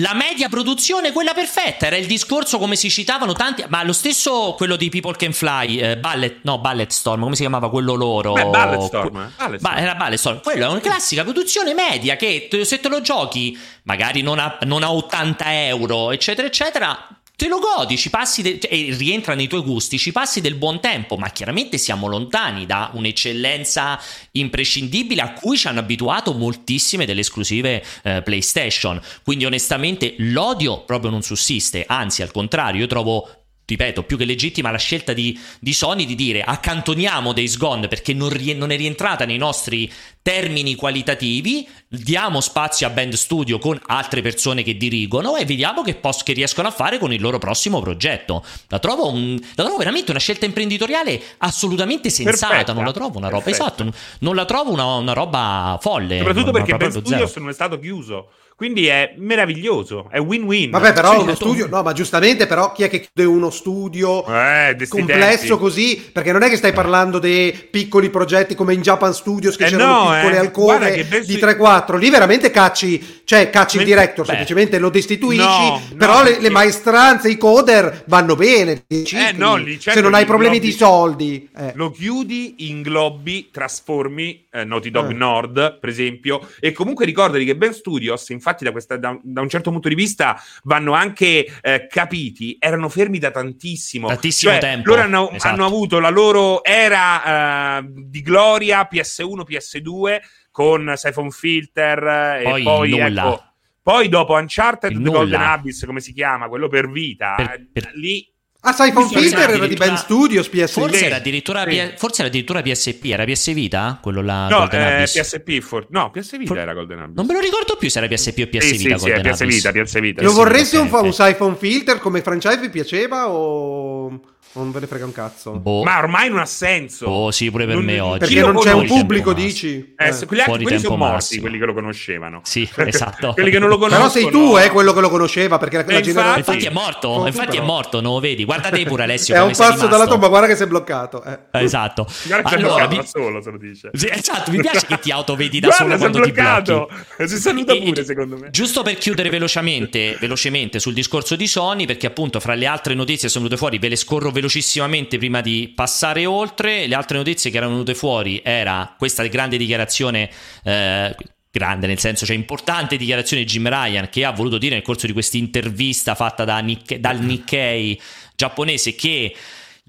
La media produzione, quella perfetta, era il discorso come si citavano tanti, ma lo stesso quello di People Can Fly, eh, Ballet, no, Ballet Storm, come si chiamava quello loro? Beh, Balletstorm, eh, Balletstorm. Ba- era Ballet Storm, quello è una classica produzione media che te- se te lo giochi, magari non a, non a 80 euro, eccetera, eccetera, te lo godi, ci passi de- cioè, e rientra nei tuoi gusti, ci passi del buon tempo, ma chiaramente siamo lontani da un'eccellenza imprescindibile a cui ci hanno abituato moltissime delle esclusive eh, PlayStation. Quindi onestamente l'odio proprio non sussiste, anzi al contrario, io trovo ripeto, più che legittima la scelta di, di Sony di dire accantoniamo Days Gone perché non, rie- non è rientrata nei nostri termini qualitativi, diamo spazio a Band Studio con altre persone che dirigono e vediamo che, pos- che riescono a fare con il loro prossimo progetto. La trovo, un- la trovo veramente una scelta imprenditoriale assolutamente sensata, Perfetta, non la trovo una roba, perfetta. esatto, non- la trovo una, una roba folle. Soprattutto perché zero. Studios non è stato chiuso. Quindi è meraviglioso, è win-win. Vabbè, però Sì, uno certo. studio, no, ma giustamente, però chi è che chiude uno studio Eh, complesso tempi. così? Perché non è che stai parlando dei piccoli progetti come in Japan Studios che Eh c'erano no, piccole eh. Alcove di su- 3-4. Lì veramente cacci, cioè cacci il director, beh. semplicemente lo destituisci. No, però no, le, le maestranze, i coder vanno bene. cicli, Eh, no, lì certo se non hai li problemi inglobi- di soldi. eh. Lo chiudi, inglobi, trasformi eh, Naughty Dog Eh. Nord, per esempio, e comunque ricordati che Ben Studios, infatti da, questa- da- da un certo punto di vista vanno anche eh, capiti, erano fermi da tantissimo. Tantissimo Cioè, tempo, Loro hanno, esatto. hanno avuto la loro era eh, di gloria PS1, PS2 con Siphon Filter eh, Poi e poi nulla. ecco, poi dopo Uncharted Golden. Abyss, come si chiama, quello per vita, Per- per- lì Ah, Siphon Filter era di Ben Studios, PS Forse Sì. era addirittura, Sì. Forse era addirittura PSP, era PS Vita? Quello là, No, Golden eh. PSP, for- no, PS Vita For- era Golden Abyss. Non me lo ricordo più se era PSP o PS Sì, Vita. sì, sì, PS. Vita, PS Vita. Lo sì, vorresti un, un Siphon Filter come franchise vi piaceva o non ve ne frega un cazzo? Boh. Ma ormai non ha senso. Oh, sì, pure per Non- me oggi. Perché non c'è un pubblico, Tempo dici? Eh, Eh. quelli, anche Fuori quelli sono tempo morti, massimo. quelli che lo conoscevano. Sì, esatto. quelli che non lo conoscono. Però sei tu, eh, quello che lo conosceva, perché la, la infatti- generazione... Infatti è morto, Oh, infatti è però. morto, non lo vedi? Guarda te pure Alessio. È un passo dalla tomba, guarda che sei bloccato. eh. Eh, Esatto. Guarda che sei Allora, bloccato vi- da solo, se lo dice. Sì, esatto, mi piace che ti autovedi da Guarda, solo quando ti blocchi. Si saluta pure, secondo me. Giusto per chiudere velocemente, velocemente sul discorso di Sony, perché appunto fra le altre notizie che sono venute fuori, ve le scorro velocissimamente prima di passare oltre. Le altre notizie che erano venute fuori era questa grande dichiarazione. eh, Grande nel senso, cioè importante dichiarazione di Jim Ryan che ha voluto dire nel corso di questa intervista fatta da Nick- dal Nikkei giapponese che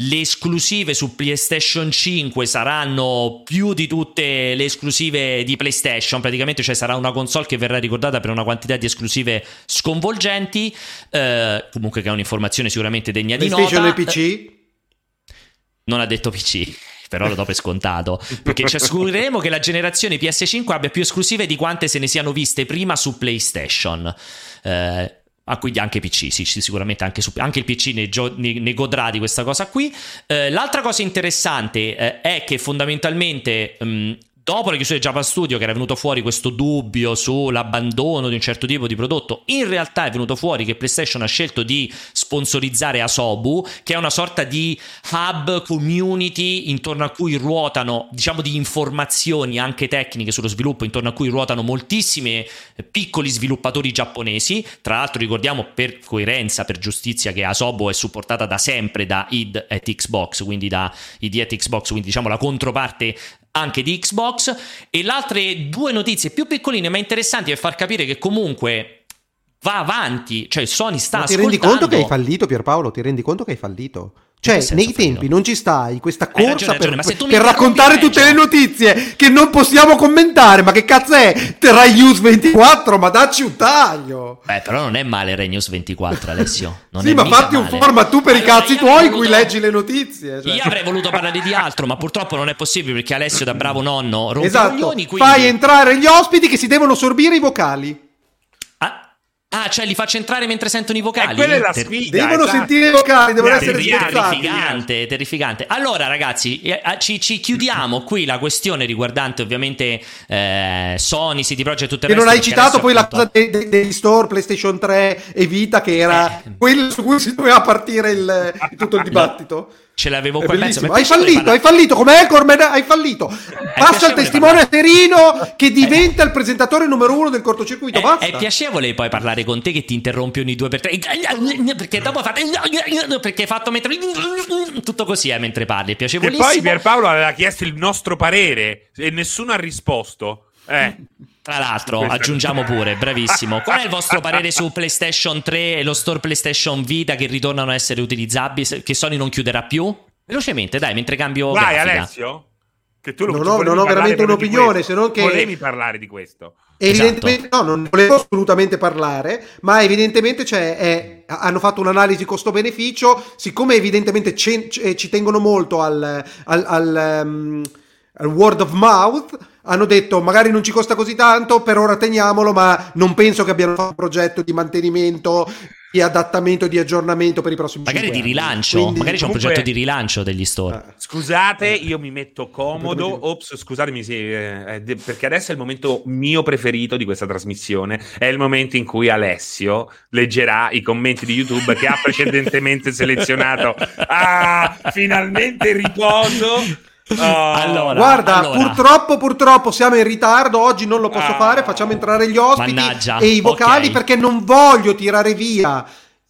le esclusive su PlayStation 5 saranno più di tutte le esclusive di PlayStation, praticamente cioè sarà una console che verrà ricordata per una quantità di esclusive sconvolgenti, eh, comunque che è un'informazione sicuramente degna di PlayStation nota. e PC? Non ha detto PC, però lo do per scontato, perché ci assicureremo che la generazione PS5 abbia più esclusive di quante se ne siano viste prima su PlayStation. Eh, Quindi anche PC, sì, sicuramente anche, su, anche il PC ne, ne- ne godrà di questa cosa qui. Eh, l'altra cosa interessante eh, è che fondamentalmente, mh, dopo la chiusura di Java Studio, che era venuto fuori questo dubbio sull'abbandono di un certo tipo di prodotto, in realtà è venuto fuori che PlayStation ha scelto di sponsorizzare Asobu, che è una sorta di hub community intorno a cui ruotano, diciamo, di informazioni anche tecniche sullo sviluppo, intorno a cui ruotano moltissimi piccoli sviluppatori giapponesi. Tra l'altro, ricordiamo per coerenza, per giustizia, che Asobu è supportata da sempre da id at Xbox, quindi da id at Xbox, quindi diciamo la controparte anche di Xbox. E le altre due notizie più piccoline ma interessanti per far capire che comunque va avanti, cioè Sony sta Ma ti ascoltando. rendi conto che hai fallito, Pierpaolo? Ti rendi conto che hai fallito? Cioè, nei tempi non ci stai, questa corsa ragione, hai ragione, per, per raccontare tutte le notizie che non possiamo commentare. Ma che cazzo è? Terra News 24, ma dacci un taglio. Beh, però non è male Rai News 24, Alessio. Non sì, ma fatti un male. format tu per i Allora, cazzi io tuoi in cui voluto- leggi le notizie. cioè. Io avrei voluto parlare di altro, ma purtroppo non è possibile perché Alessio, da bravo nonno, rompe i Esatto, coglioni. Quindi... fai entrare gli ospiti che si devono sorbire i vocali. Ah, Ah, cioè li faccio entrare mentre sentono i vocali? Eh, quella è la Ter- sfiga. Devono esatto. sentire i vocali, devono essere Terrificante, terrificante, terrificante. Allora, ragazzi, eh, eh, ci, ci chiudiamo qui la questione riguardante ovviamente eh, Sony, CD Projekt e tutto il Che non hai citato poi la appunto, cosa dei, dei- degli store PlayStation 3 e Vita, che era Eh. quello su cui si doveva partire il, tutto il dibattito. Ce l'avevo È qua in mezzo. Hai fallito, hai parlare- fallito. Come Elcorman hai fallito. Passa il testimone Serino che diventa il presentatore numero uno del cortocircuito. È, Basta. è piacevole poi parlare con te che ti interrompi ogni due per tre perché dopo fate perché hai fatto mentre tutto così eh, mentre parli è E piacevolissimo poi Pierpaolo aveva chiesto il nostro parere e nessuno ha risposto. Eh. tra l'altro aggiungiamo pure bravissimo qual è il vostro parere su PlayStation 3 e lo store PlayStation Vita che ritornano a essere utilizzabili che Sony non chiuderà più velocemente dai mentre cambio Vai grafica. Alessio. Che tu lo Non ho- non ho veramente un'opinione, se non che- Volevi parlare di questo. Evidentemente, no, non volevo assolutamente parlare, ma evidentemente c'è, è- hanno fatto un'analisi costo-beneficio, siccome evidentemente ce- ci tengono molto al, al- al, um, al word of mouth, hanno detto magari non ci costa così tanto, per ora teniamolo, ma non penso che abbiano fatto un progetto di mantenimento, di adattamento, di aggiornento per i prossimi magari di rilancio Quindi- magari c'è un comunque- progetto di rilancio degli store Ah. Scusate, io mi metto comodo. Ops, scusatemi, sì, eh, eh, perché adesso è il momento mio preferito di questa trasmissione. È il momento in cui Alessio leggerà i commenti di YouTube che ha precedentemente selezionato. Ah, finalmente riposo. Oh. Allora, Guarda, allora. purtroppo, purtroppo siamo in ritardo. Oggi non lo posso Ah. fare. Facciamo entrare gli ospiti Mannaggia, e i vocali ok. perché non voglio tirare via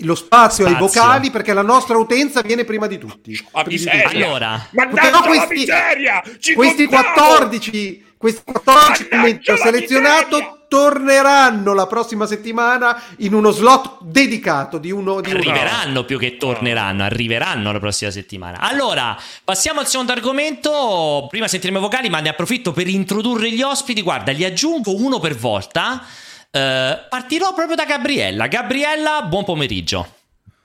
lo spazio, ai Spazio. vocali perché la nostra utenza viene prima di tutti. A Prima di miseria. tutti. allora Mannaggia Però la questi- miseria! Ci Questi contavo! 14, questi 14 Mannaggia che ho la selezionato miseria! Torneranno la prossima settimana in uno slot dedicato di uno di. Arriveranno più che torneranno, arriveranno la prossima settimana. Allora, passiamo al secondo argomento. Prima sentiremo i vocali, ma ne approfitto per introdurre gli ospiti. Guarda, li aggiungo uno per volta. Eh, partirò proprio da Gabriella. Gabriella, buon pomeriggio.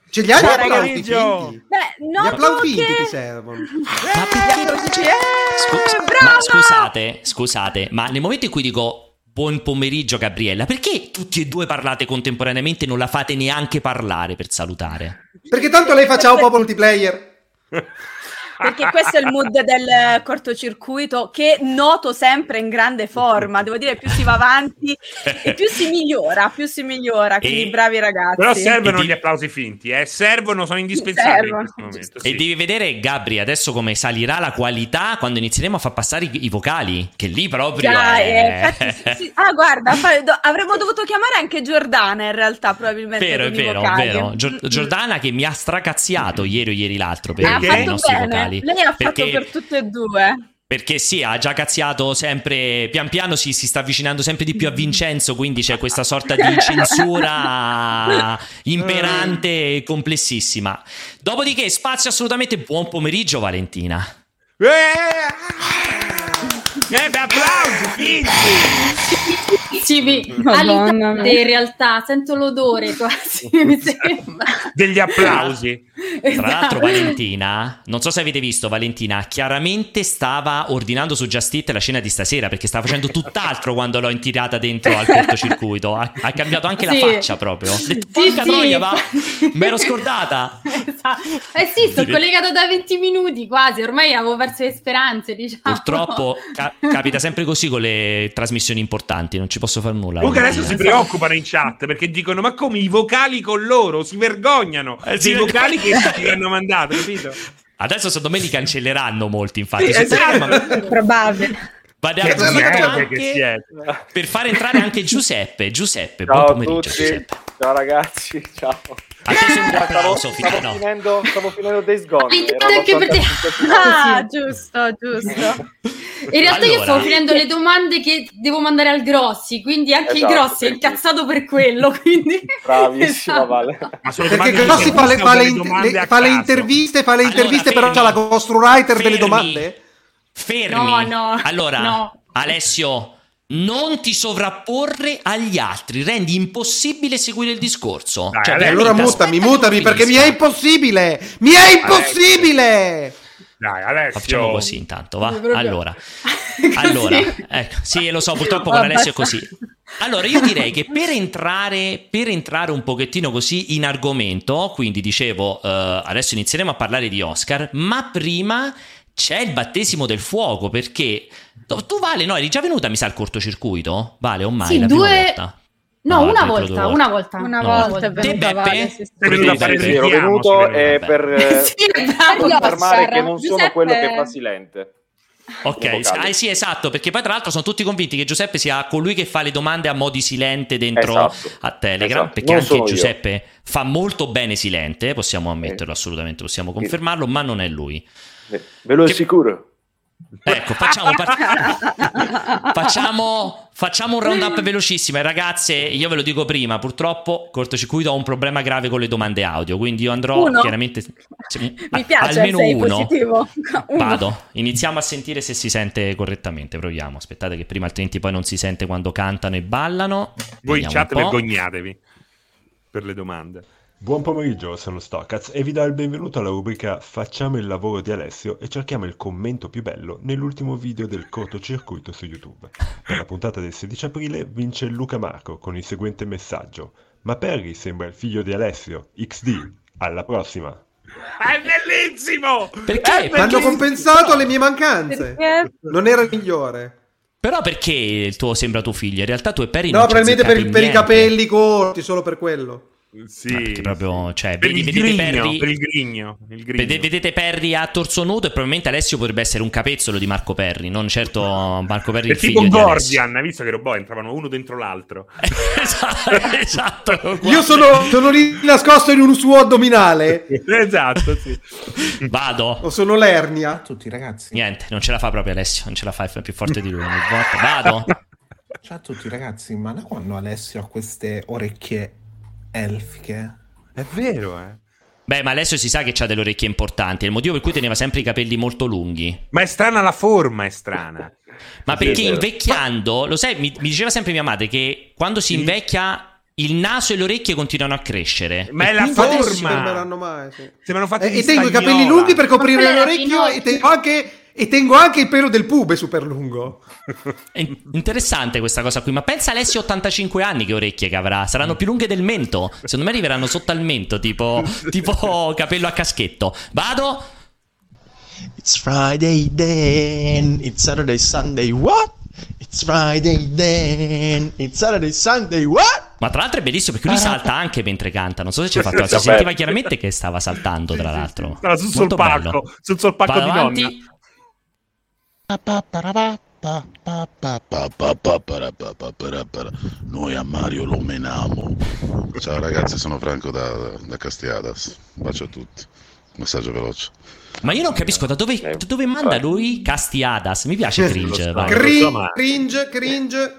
Ce li hai gli applausi finti? Beh, Gli noto applausi finti che... ti servono. Ma perché- Eh, Scusa- ma scusate, scusate, ma nel momento in cui dico buon pomeriggio Gabriella, perché tutti e due parlate contemporaneamente e non la fate neanche parlare per salutare? Perché tanto lei fa ciao popolo multiplayer. Perché questo è il mood del cortocircuito che noto sempre in grande forma. Devo dire, più si va avanti e più si migliora, più si migliora. Quindi E- bravi ragazzi. Però servono E di- gli applausi finti, eh? Servono, sono indispensabili Servono. in momento. E sì. devi vedere, Gabri, adesso come salirà la qualità quando inizieremo a far passare i, i vocali. Che lì proprio. Già, è... eh, infatti, sì, sì. Ah, guarda, fa- do- avremmo dovuto chiamare anche Giordana in realtà, probabilmente. Vero, è vero, vocali. vero. Gio-. Giordana che mi ha stracazziato ieri o ieri l'altro per, i nostri bene. vocali. Lei ha Perché- fatto per tutte e due. Perché sì, ha già cazziato sempre, pian piano si, si sta avvicinando sempre di più a Vincenzo, quindi c'è questa sorta di censura imperante e complessissima. Dopodiché, spazio assolutamente buon pomeriggio Valentina. Eh, eh, applausi vi- Madonna in realtà sento l'odore quasi, mi sembra. Degli applausi. Tra l'altro Esatto. Valentina, non so se avete visto Valentina, chiaramente stava ordinando su Just Eat la cena di stasera perché stava facendo tutt'altro quando l'ho intirata dentro al cortocircuito. Ha, ha cambiato anche Sì. la faccia proprio. Detto, Sì, Porca sì. troia, va! Mi ero scordata. Esatto. Eh sì, sto collegato da 20 minuti quasi, ormai avevo perso le speranze, diciamo. Purtroppo ca- capita sempre così con le trasmissioni importanti, non ci posso fare nulla. Comunque adesso si preoccupano in chat perché dicono: Ma come i vocali con loro si vergognano Eh, dei vocali che ti hanno mandato, capito? Adesso secondo me li cancelleranno molti, infatti. Sì, esatto. ma- Probabile. approfitto merda anche per fare entrare anche Giuseppe. Giuseppe, buon Ciao a pomeriggio. tutti, Giuseppe. ciao ragazzi, ciao. A te sembra un Stavo, applauso, stavo no. finendo, stavo finendo Days Gone. Ah, anche per te. 85 Ah, giusto, giusto. In realtà io Allora. stavo finendo le domande che devo mandare al Grossi, quindi anche Esatto, il Grossi è incazzato per quello, quindi... Bravissima, Esatto. Vale. Ma sono Perché Grossi fa le, fa le le- fa le interviste, fa le Allora, interviste, però c'ha la ghostwriter delle domande. Fermi. No, no, Allora, no. Alessio, non ti sovrapporre agli altri, rendi impossibile seguire il discorso. Dai, Cioè, allora mutami, mutami perché mi è impossibile! Mi è impossibile! Dai, Alessio. Facciamo così intanto, va? Allora, allora ecco, sì, lo so, purtroppo con. Alessio è così. Allora, io direi che per entrare, per entrare un pochettino così in argomento, quindi dicevo, eh, adesso inizieremo a parlare di Oscar, ma prima c'è il battesimo del fuoco, perché tu, Vale, no, eri già venuta, mi sa, al cortocircuito? Vale, o mai? Sì, la prima due- volta? No, No, una volta, due volte. una volta. Una No. volta è Te, venuta Beppe? Vale, sì, sì. Sei venuto a fare Sì, il Sì, ero venuto eh, per eh, Sì. Oscar, confermare che non sono Giuseppe- quello che fa silente. Ok, ah, sì, esatto, perché poi tra l'altro sono tutti convinti che Giuseppe sia colui che fa le domande a modi silente dentro Esatto. a Telegram, Esatto. perché Non anche sono io. Giuseppe fa molto bene silente, possiamo ammetterlo assolutamente, possiamo confermarlo, ma non è lui. Ve lo Che- assicuro. Ecco, facciamo, par- facciamo, facciamo un round-up velocissimo. E ragazze, io ve lo dico prima, purtroppo cortocircuito ha un problema grave con le domande audio, quindi io andrò Uno? chiaramente... Mi piace, almeno sei uno. positivo. Uno. Vado, iniziamo a sentire se si sente correttamente. Proviamo. Aspettate, che prima altrimenti poi non si sente quando cantano e ballano. Voi in chat vergognatevi per le domande. Buon pomeriggio, sono Stockaz e vi do il benvenuto alla rubrica Facciamo il lavoro di Alessio e cerchiamo il commento più bello nell'ultimo video del cortocircuito su YouTube. Per la puntata del 16 aprile vince Luca Marco con il seguente messaggio. Ma Perry sembra il figlio di Alessio, XD. Alla prossima! È bellissimo! Perché? È Hanno compensato le mie mancanze. Perché? Non era il migliore. Però perché il tuo sembra tuo figlio? In realtà tu e Perry No, non ci probabilmente per, per i capelli corti, solo per quello. Sì, proprio, cioè, per, vedi- il vedete grigno, Perry- per il grigno, il grigno. Vede- vedete Perry a torso nudo e probabilmente Alessio potrebbe essere un capezzolo di Marco Perry, non certo Marco Perry È il figlio tipo. Gordian, hai visto che robot entravano uno dentro l'altro? esatto, esatto. Io sono, sono lì nascosto in un suo addominale. esatto, sì. Vado. O sono l'ernia. tutti ragazzi. Niente, non ce la fa proprio Alessio, non ce la fa, è più forte di lui. Vado. Ciao a tutti ragazzi, ma da quando Alessio ha queste orecchie elfiche? È vero, eh. Beh, ma Alessio si sa che ha delle orecchie importanti, è il motivo per cui teneva sempre i capelli molto lunghi. Ma è strana la forma, è strana. Ma Sì, perché invecchiando, lo sai, mi, mi diceva sempre mia madre che quando si invecchia il naso e le orecchie continuano a crescere. Ma è la non forma. fermeranno mai. sì. Sembrano fatti E, di e tengo i capelli lunghi per coprire Ma l'orecchio e tengo, anche, e tengo anche il pelo del pube super lungo. È in- interessante questa cosa qui, ma pensa Alessio 85 anni che orecchie che avrà, saranno più lunghe del mento. Secondo me arriveranno sotto al mento, tipo, tipo capello a caschetto. Vado. It's Friday then, it's Saturday, Sunday, what? It's Friday then, it's Saturday, Sunday, what? Ma tra l'altro è bellissimo perché lui salta anche mentre canta. Non so se ci ha fatto. Si sentiva chiaramente che stava saltando, tra l'altro. Stava sul solpacco, sul solpacco di avanti. nonna. Noi a Mario lo menamo. Ciao ragazzi, sono Franco da, da Castiadas. Bacio a tutti. Messaggio veloce. Ma io non capisco da dove, da dove manda lui Castiadas. Mi piace cringe. Cringe, cringe.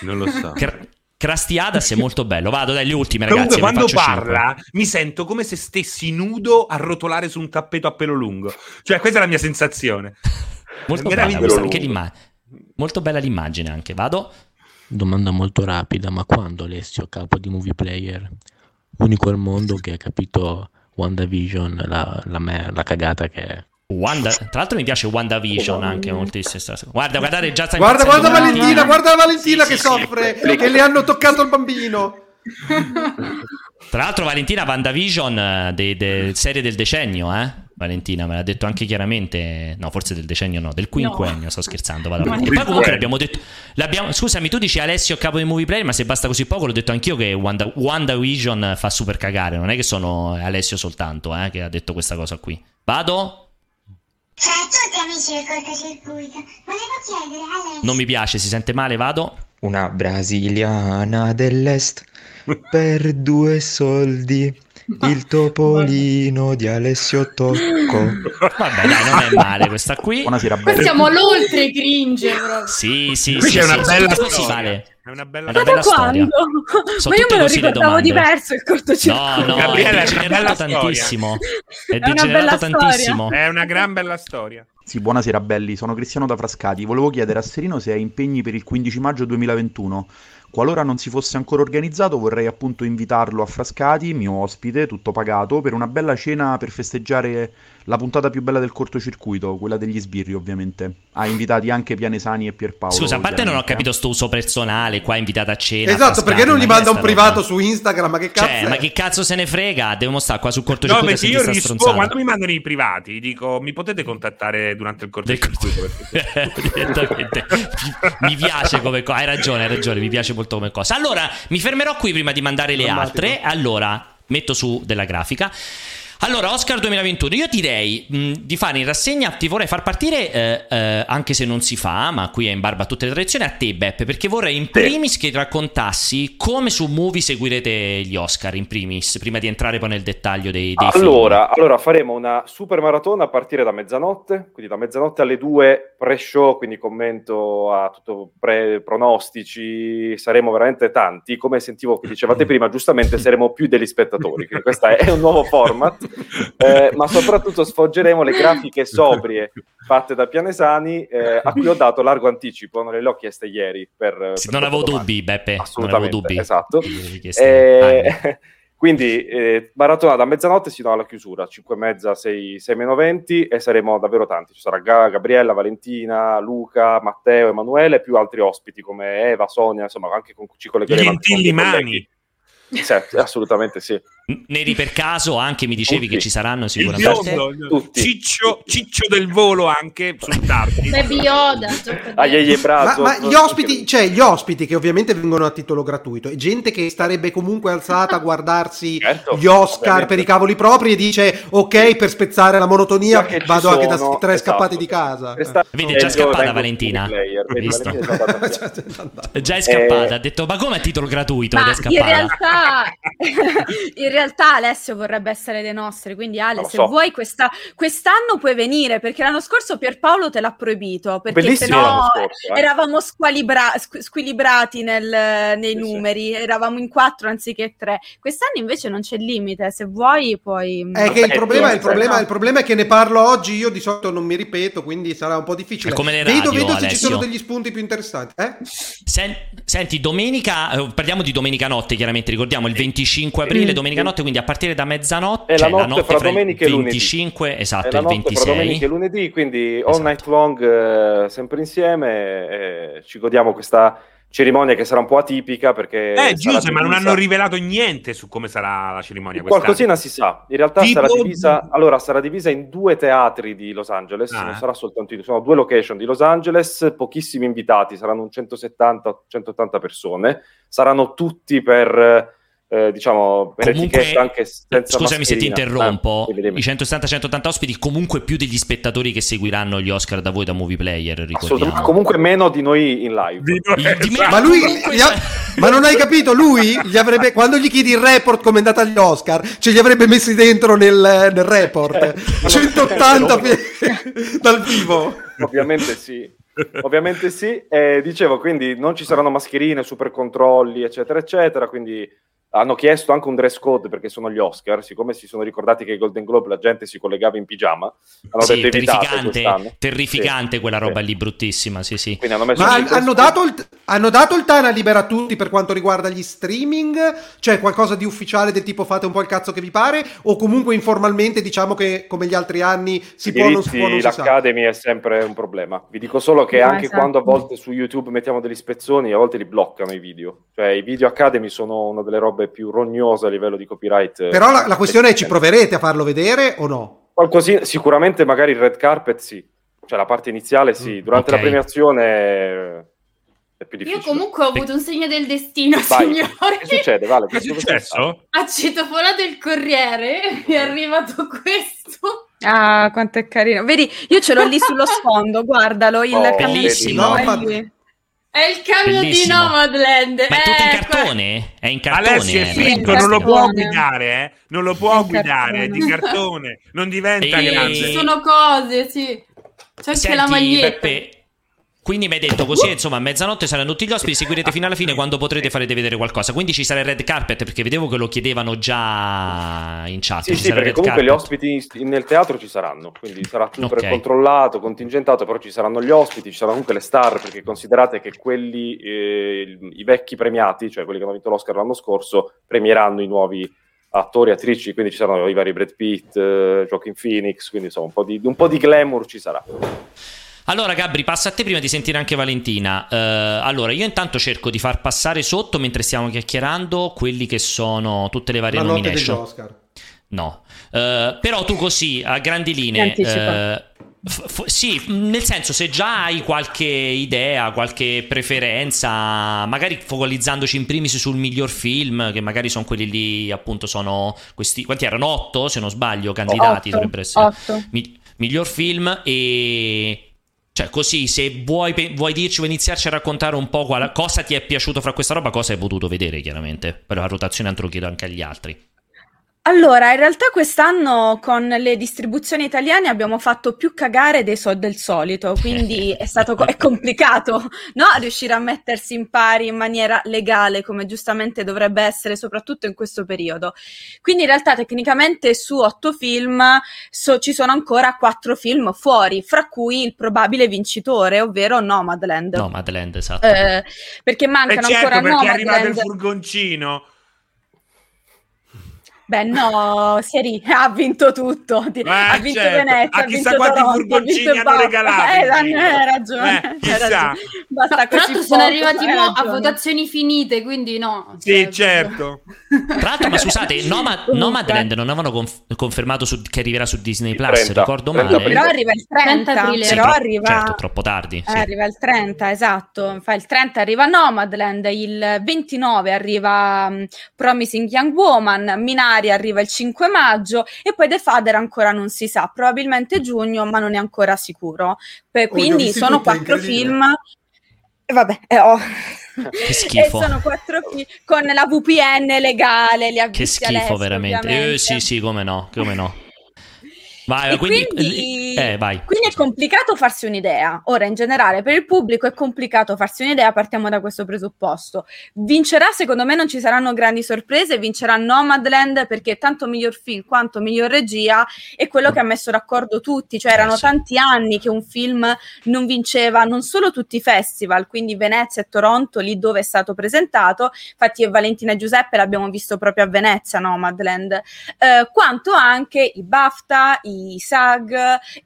Non lo so. Cr- Crastiadas è molto bello. Vado dagli ultimi, Comunque, ragazzi. quando faccio cinque. parla, mi sento come se stessi nudo a rotolare su un tappeto a pelo lungo. Cioè, questa è la mia sensazione. Molto bella, questa, molto bella l'immagine anche. Vado. Domanda molto rapida, ma quando Alessio, capo di Movie Player, unico al mondo che ha capito WandaVision, la, la, me- la cagata che è? Wanda- tra l'altro mi piace WandaVision anche moltissimo. Guarda, guardate, già sta Guarda, guarda Valentina. Guarda Valentina Sì, che sì, sì. soffre, che le hanno toccato il bambino. Tra l'altro Valentina WandaVision eh, de- de- serie del decennio, eh? Valentina me l'ha detto anche chiaramente, no forse del decennio no, del quinquennio, sto scherzando, vado avanti. Poi comunque l'abbiamo detto, l'abbiamo, scusami tu dici Alessio capo di Movie Player, ma se basta così poco l'ho detto anch'io che Wanda, WandaVision fa super cagare, non è che sono Alessio soltanto eh, che ha detto questa cosa qui. Vado? Ciao a tutti amici del cortocircuito, volevo chiedere a lei... Non mi piace, si sente male, vado? Una brasiliana dell'est per due soldi. Il topolino di Alessio Tocco. Vabbè dai, non è male questa qui. Buonasera, Qua siamo all'oltre cringe proprio. Sì, sì, Qui sì. c'è sì, una sì, bella così storia. vale. È una bella È una bella da storia. quando? Sono Ma io me lo ricordavo diverso il cortocircuito. No, no, Gabriele, è è una degenerato bella storia. tantissimo. È una degenerato bella storia. tantissimo. È una gran bella storia. Sì, buonasera belli, sono Cristiano da Frascati. Volevo chiedere a Serino se ha impegni per il 15 maggio 2021. Qualora non si fosse ancora organizzato, vorrei appunto invitarlo a Frascati, mio ospite, tutto pagato, per una bella cena per festeggiare La puntata più bella del cortocircuito, quella degli sbirri, ovviamente. Ha invitati anche Pianesani e Pierpaolo. Scusa, a parte non ho capito sto uso personale, qua invitata a cena. Esatto, Frascati, perché non gli manda un privato roba? su Instagram? Ma che cazzo Cioè, è? ma che cazzo se ne frega? Devo stare qua sul No, cortocircuito perché e io rispondo quando mi mandano i privati, dico mi potete contattare durante il cortocircuito. perché- Direttamente. mi piace come. Hai ragione, hai ragione. Mi piace molto come cosa. Allora, mi fermerò qui prima di mandare le Drammatico. altre. Allora, metto su della grafica. Allora, Oscar 2021, io direi mh, di fare in rassegna, ti vorrei far partire, eh, eh, anche se non si fa, ma qui è in barba a tutte le tradizioni, a te Beppe, perché vorrei in primis che raccontassi come su Movie seguirete gli Oscar, in primis, prima di entrare poi nel dettaglio dei, dei film. Allora, allora, faremo una super maratona a partire da mezzanotte, quindi da mezzanotte alle 2 pre-show, quindi commento a tutto pre-pronostici, saremo veramente tanti, come sentivo che dicevate prima, giustamente saremo più degli spettatori, quindi questo è un nuovo format, Eh, ma soprattutto sfoggeremo le grafiche sobrie fatte da Pianesani, eh, a cui ho dato largo anticipo, non le ho chieste ieri. Per, Sì, per non avevo dopodomani. dubbi, Beppe, non avevo dubbi. esatto. Eh, quindi eh, maratona da mezzanotte sino alla chiusura, 5 e mezza, 6, 6 meno 20 e saremo davvero tanti. Ci sarà Ga- Gabriella, Valentina, Luca, Matteo, Emanuele, più altri ospiti come Eva, Sonia, insomma anche con, ci collegheremo. anche con dei Gentillimani. colleghi. Sì, assolutamente sì. Neri per caso anche mi dicevi Tutti. che ci saranno sicuramente. biondo, Tutti. Ciccio, Ciccio del volo anche sul tardi. Ah, Ma, ma gli ospiti, cioè gli ospiti che ovviamente vengono a titolo gratuito, e gente che starebbe comunque alzata a guardarsi Certo, gli Oscar ovviamente. per i cavoli propri e dice ok per spezzare la monotonia vado anche da tre esatto. scappati di casa. Questa- Vedi, è è già scappata Valentina. Valentina è. Già è scappata, Eh, ha detto ma come a titolo gratuito ed Ma è in scappata? realtà, in realtà Alessio vorrebbe essere dei nostri, quindi Ale, se so. vuoi questa, quest'anno puoi venire, perché l'anno scorso Pierpaolo te l'ha proibito, perché Bellissimo sennò scorso, eh. eravamo squalibra- squ- squilibrati nel- nei Sì, sì. numeri, eravamo in quattro anziché tre. Quest'anno invece non c'è limite, se vuoi puoi... È che il Eh, problema, sì, il, problema, no. il problema è che ne parlo oggi, io di solito non mi ripeto, quindi sarà un po' difficile. È come le vedo, radio, vedo se ci sono degli spunti più interessanti. Eh? Sen- senti, domenica, eh, parliamo di domenica notte, chiaramente, ricordiamo il 25 aprile, Sì, domenica sì. notte, quindi a partire da mezzanotte, È la cioè la notte notte fra fra domenica e lunedì. 25, È esatto, la il notte fra domenica e 26. lunedì, quindi all Esatto. night long, eh, sempre insieme, eh, ci godiamo questa cerimonia che sarà un po' atipica perché... Eh, Giuseppe, ma non hanno rivelato niente su come sarà la cerimonia quest'anno. Qualcosina si sa, in realtà Tipo- sarà divisa, allora, sarà divisa in due teatri di Los Angeles, Ah. non sarà soltanto in sono due location di Los Angeles, pochissimi invitati, saranno un 170-180 persone, saranno tutti per, eh, diciamo, per Comunque, anche senza scusami se ti mascherina. interrompo, Eh, dimmi. i 170-180 ospiti comunque più degli spettatori che seguiranno gli Oscar da voi da Movie Player, ricordiamo. comunque meno di noi in live. Di- Il- di Esatto. Ma lui, comunque- gli ha- ma non hai capito? Lui gli avrebbe, quando gli chiedi il report come è andata agli Oscar, ce li avrebbe messi dentro nel, nel report 180 pi- dal vivo. Ovviamente sì. Ovviamente sì. Eh, dicevo, quindi non ci saranno mascherine, super controlli, eccetera, eccetera. Quindi hanno chiesto anche un dress code perché sono gli Oscar. Siccome si sono ricordati che ai Golden Globe la gente si collegava in pigiama, hanno Sì, terrificante, terrificante Sì, quella roba sì. lì, bruttissima, sì sì. Quindi hanno messo Ma hanno dato, il, hanno dato il Tana libera a tutti per quanto riguarda gli streaming? Cioè qualcosa di ufficiale del tipo fate un po' il cazzo che vi pare? O comunque informalmente diciamo che come gli altri anni si I può o non si può, non si sa? l'Academy è sempre un problema. Vi dico solo che No, anche esatto. quando a volte su YouTube mettiamo degli spezzoni, a volte li bloccano i video. Cioè, i video Academy sono una delle robe più rognose a livello di copyright. eh, Però la, la questione è ci esistenti. proverete a farlo vedere o no? Qualcosina, sicuramente magari il red carpet sì, cioè la parte iniziale sì, durante ok. la premiazione eh, è più Io difficile. comunque ho avuto un segno del destino, Vai, signori. che succede? Vale, Che è successo? Ha citofonato il corriere, mi è arrivato questo. Ah, quanto è carino. Vedi, io ce l'ho lì sullo sfondo, guardalo, il Oh, bellissimo. No, lì. È il camion di Bellissimo. Nomadland. Ma è tutto in Eh, cartone? È in cartone? Alessio è eh, finto, in non lo può guidare, eh? Non lo può In guidare, è di cartone. non diventa E- Ci grande. sono cose, sì. C'è anche Senti, la maglietta. Peppe, quindi mi hai detto così, insomma, a mezzanotte saranno tutti gli ospiti, seguirete fino alla fine quando potrete farete vedere qualcosa. Quindi ci sarà il red carpet, perché vedevo che lo chiedevano già in chat. Sì, sì, perché comunque gli carpet. ospiti in- nel teatro ci saranno, quindi sarà super Ok. controllato, contingentato, però ci saranno gli ospiti, ci saranno comunque le star, perché considerate che quelli, eh, i vecchi premiati, cioè quelli che hanno vinto l'Oscar l'anno scorso, premieranno i nuovi attori, attrici, quindi ci saranno i vari Brad Pitt, eh, Joaquin Phoenix, quindi insomma un po' di, un po' di glamour ci sarà. Allora, Gabri, passa a te prima di sentire anche Valentina. Eh, allora, io intanto cerco di far passare sotto mentre stiamo chiacchierando quelli che sono tutte le varie La notte nomination. degli Oscar. No, Eh, però tu così a grandi linee. Eh, f- f- sì, nel senso, se già hai qualche idea, qualche preferenza, magari focalizzandoci in primis sul miglior film, che magari sono quelli lì, appunto, sono questi. Quanti erano? Otto, se non sbaglio, candidati Otto, dovrebbero essere. otto. Mi- miglior film e. Cioè, così, se vuoi, vuoi dirci, vuoi iniziarci a raccontare un po' qual- cosa ti è piaciuto fra questa roba, cosa hai potuto vedere, chiaramente. Per la rotazione, altro chiedo anche agli altri. Allora, in realtà quest'anno con le distribuzioni italiane abbiamo fatto più cagare dei so- del solito, quindi è stato co- è complicato, no? Riuscire a mettersi in pari in maniera legale, come giustamente dovrebbe essere, soprattutto in questo periodo. Quindi in realtà tecnicamente su otto film so- ci sono ancora quattro film fuori, fra cui il probabile vincitore, ovvero Nomadland. No, Madland, esatto. Eh, perché E mancano certo, ancora perché è arrivato il Nomadland. furgoncino. Beh, no, Sieri ha vinto tutto. Ti- ha vinto certo. Venezia, ha chissà vinto quanti Toronto, furgoncini ha vinto hanno regalato Eh, in hai ragione. Eh, ragione. Basta Tra così l'altro sono arrivati mo a votazioni finite, quindi no. Sì, cioè, certo. Tra l'altro, ma scusate, Nomad-. Nomadland non avevano conf- confermato su- che arriverà su Disney Plus, 30, ricordo 30 male. Però arriva il 30 30, aprile. Sì, però tro- arriva... certo, troppo tardi. Eh, sì. arriva il 30, esatto. Fa il 30 arriva Nomadland, il 29 arriva mm, Promising Young Woman, Minari arriva il 5 maggio e poi The Father ancora non si sa, probabilmente giugno, ma non è ancora sicuro. Oh, ho quindi sono quattro film. E vabbè, eh, oh. Che schifo. E sono quattro film con la VPN legale, li ha Che schifo, veramente. Eh, sì, sì, come no, come no. Vai, quindi, quindi- eh, vai. Quindi è complicato farsi un'idea. Ora, in generale, per il pubblico è complicato farsi un'idea, partiamo da questo presupposto. Vincerà, secondo me non ci saranno grandi sorprese, vincerà Nomadland perché tanto miglior film quanto miglior regia è quello che ha messo d'accordo tutti, cioè erano Eh, tanti anni che un film non vinceva non solo tutti i festival, quindi Venezia e Toronto, lì dove è stato presentato, infatti io e Valentina e Giuseppe l'abbiamo visto proprio a Venezia, Nomadland, eh, quanto anche i BAFTA, i SAG,